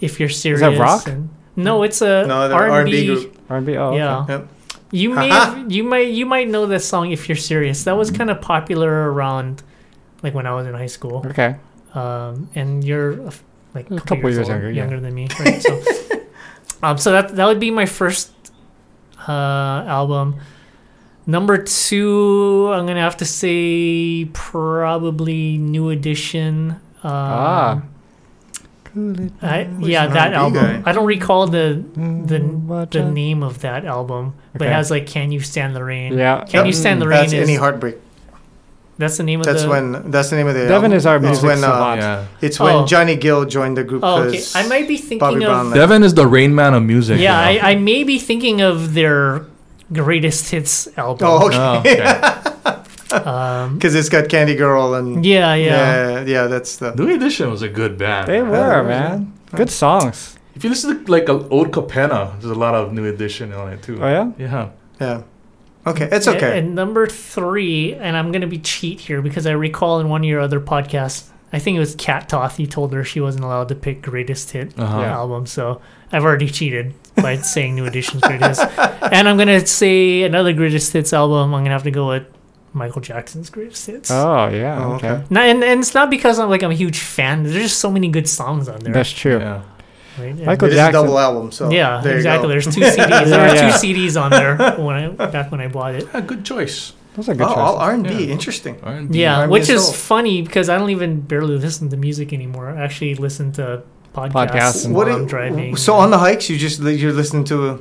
if you're serious, rock? and- no, it's a No, R&B, R&B group. R&B? Oh, okay. Yeah. Yep. You may have, you might you might know this song if you're serious. That was kind of popular around like when I was in high school. Okay. Um, and you're like A couple years old- younger, yeah. than me, right? So, um, so that that would be my first uh, album. Number two, I'm gonna have to say probably New Edition. Um, Ah. I, yeah, that album. guy? I don't recall the the Watch the name of that album, but it has like "Can You Stand the Rain." Yeah. Can you stand the rain? That's is, any heartbreak. That's the name of That's the. when. That's the name of the. Devin album. is our It's music when, uh, savant. Yeah. It's when Oh. Johnny Gill joined the group. oh, okay. 'cause I might be thinking Bobby of. Brown left. Devin is the Rain Man of music. yeah, you know? I, I may be thinking of their greatest hits album. Oh, okay. Oh, okay. Um, Because it's got Candy Girl and yeah, yeah. yeah, yeah, that's the. New Edition was a good band. They were, man. Good songs. If you listen to like a old Kapena, there's a lot of New Edition on it too. Oh, yeah? Yeah. Yeah. Okay, it's okay. And number three, and I'm gonna be cheat here because I recall in one of your other podcasts, I think it was Cat Toth. You told her she wasn't allowed to pick greatest hit Uh-huh. Album, so I've already cheated by saying New Edition's greatest. And I'm gonna say another greatest hits album. I'm gonna have to go with Michael Jackson's greatest hits. Oh, yeah. Oh, okay. okay. Not, and, and it's not because I'm like I'm a huge fan. There's just so many good songs on there. That's true. Yeah. Right? And- Michael it is a Jackson. double album, so yeah, there you exactly. go. There's two CDs. there Yeah, were yeah. two CDs on there when I back when I bought it. Yeah, good choice. Those are good Oh, all. R and B, interesting. R&B. Yeah, R&B which is soul. funny because I don't even barely listen to music anymore. I actually listen to podcasts, Podcasts and- while What I'm driving. So on the hikes, you just you're listening to a,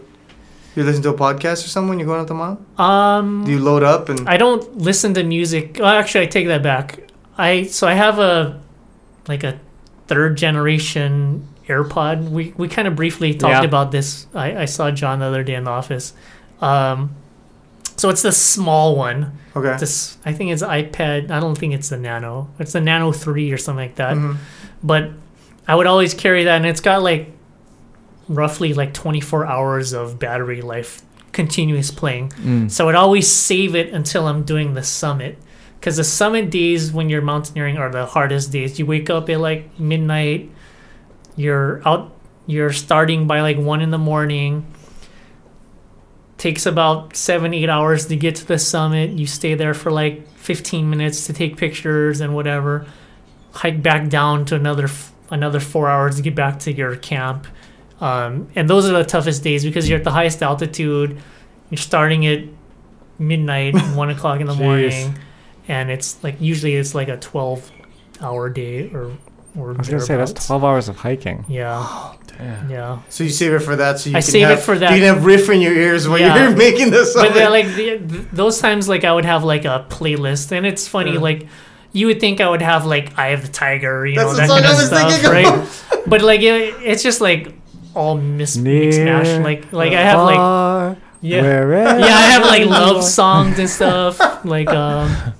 you listen to a podcast or something when you're going out the mountain. um, Do you load up and I don't listen to music. Well, actually, I take that back. I so I have a like a third generation iPod. We we kind of briefly talked Yeah. about this. I, I saw John the other day in the office. Um, so it's the small one. okay? This I think it's iPod. I don't think it's the Nano. It's the Nano Three or something like that. Mhm. but I would always carry that, and it's got like roughly like 24 hours of battery life, continuous playing. Mm. So I'd always save it until I'm doing the summit, because the summit days when you're mountaineering are the hardest days. You wake up at like midnight, you're out, you're starting by like one in the morning. Takes about seven, eight hours to get to the summit. You stay there for like 15 minutes to take pictures and whatever hike back down to another another four hours to get back to your camp. Um, and those are the toughest days because you're at the highest altitude. You're starting at midnight, one o'clock in the morning, and it's like usually it's like a twelve hour day or or I was going to say, that's 12 hours of hiking. Yeah, Damn. yeah. So you save it for that, so you I can save it have, for that. You can have riff in your ears while Yeah. you're making the song. But then, like the, those times, like I would have like a playlist, and it's funny, Yeah. like. You would think I would have like "Eye of the Tiger," you know That's the that song kind I of was stuff, thinking right? of. but like it, it's just like all mis- mixed mash. Like like I have like yeah yeah I have like love songs and stuff. Like um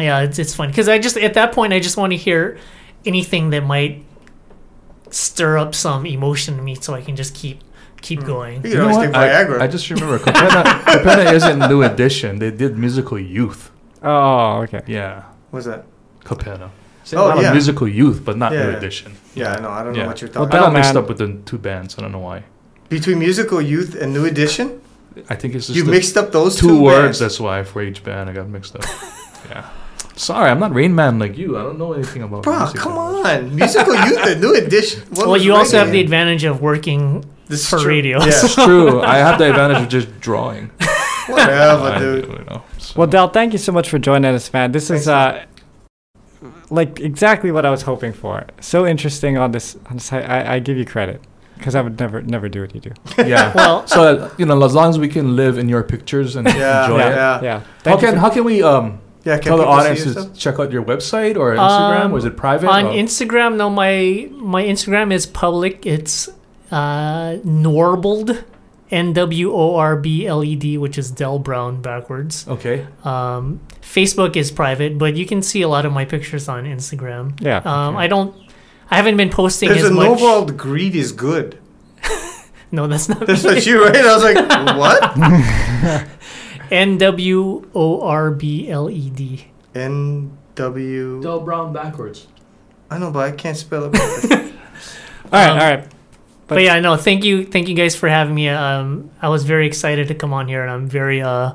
yeah, it's it's funny because I just at that point I just want to hear anything that might stir up some emotion in me so I can just keep keep Hmm. going. you You know what? I, Viagra. I just remember Kapena, Kapena isn't new edition. They did musical youth. Oh, okay. Yeah. What's that? Kapena. Same Oh, yeah. musical youth, but not Yeah. new edition. Yeah, I know. I don't Yeah. know what you're Well, talking. I Del got mixed up with the two bands. I don't know why. Between musical youth and new edition, I think it's just you mixed up those two, two, words. bands. That's why for each band I got mixed up. yeah. Sorry, I'm not Rain Man like you. I don't know anything about. Bro, music come on. Musical youth and new edition. What well, you also have the advantage of working This for true. radio. Yeah, It's true. I have the advantage of just drawing. whatever, dude. do, you know, so. Well, Del, thank you so much for joining us, man. This is uh, like exactly what I was hoping for. So interesting on this. On this I, I give you credit because I would never, never do what you do. yeah. Well, So uh, you know, as long as we can live in your pictures and Yeah, enjoy yeah, it. yeah. yeah. How Thank you can for- how can we um Yeah, can tell the audience to check out your website or Instagram? Um, or is it private? on or- Instagram, no, my my Instagram is public. It's uh, Nworbled, N W O R B L E D, which is Del Brown backwards. okay. Um, Facebook is private, but you can see a lot of my pictures on Instagram. Yeah. Um, I don't. I haven't been posting There's as a much. novel greed is good. No, that's not That's what you right? I was like, what? N W O R B L E D. N W. Del Brown backwards. I know, but I can't spell it. properly. all right, um, all right. But, But- yeah, no, thank you, thank you guys for having me. Um, I was very excited to come on here, and I'm very uh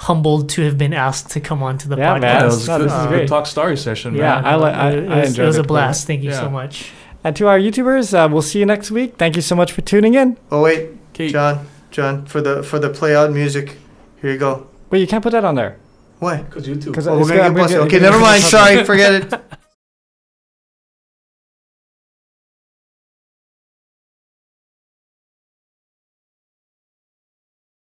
humbled to have been asked to come on to the Yeah, podcast. man. Yeah, it Yes, was no, good, this is good great. talk story session. Yeah, man. I li- I- it, I was, enjoyed it was it a blast. Thank you Yeah. so much. And to our YouTubers, uh, we'll see you next week. Thank you so much for tuning in. oh wait, Okay. John, John, for the for the play out music, here you go. Wait, you can't put that on there Why? Because YouTube. because Oh, we're gonna get busted. Okay, never mind. Sorry, forget it.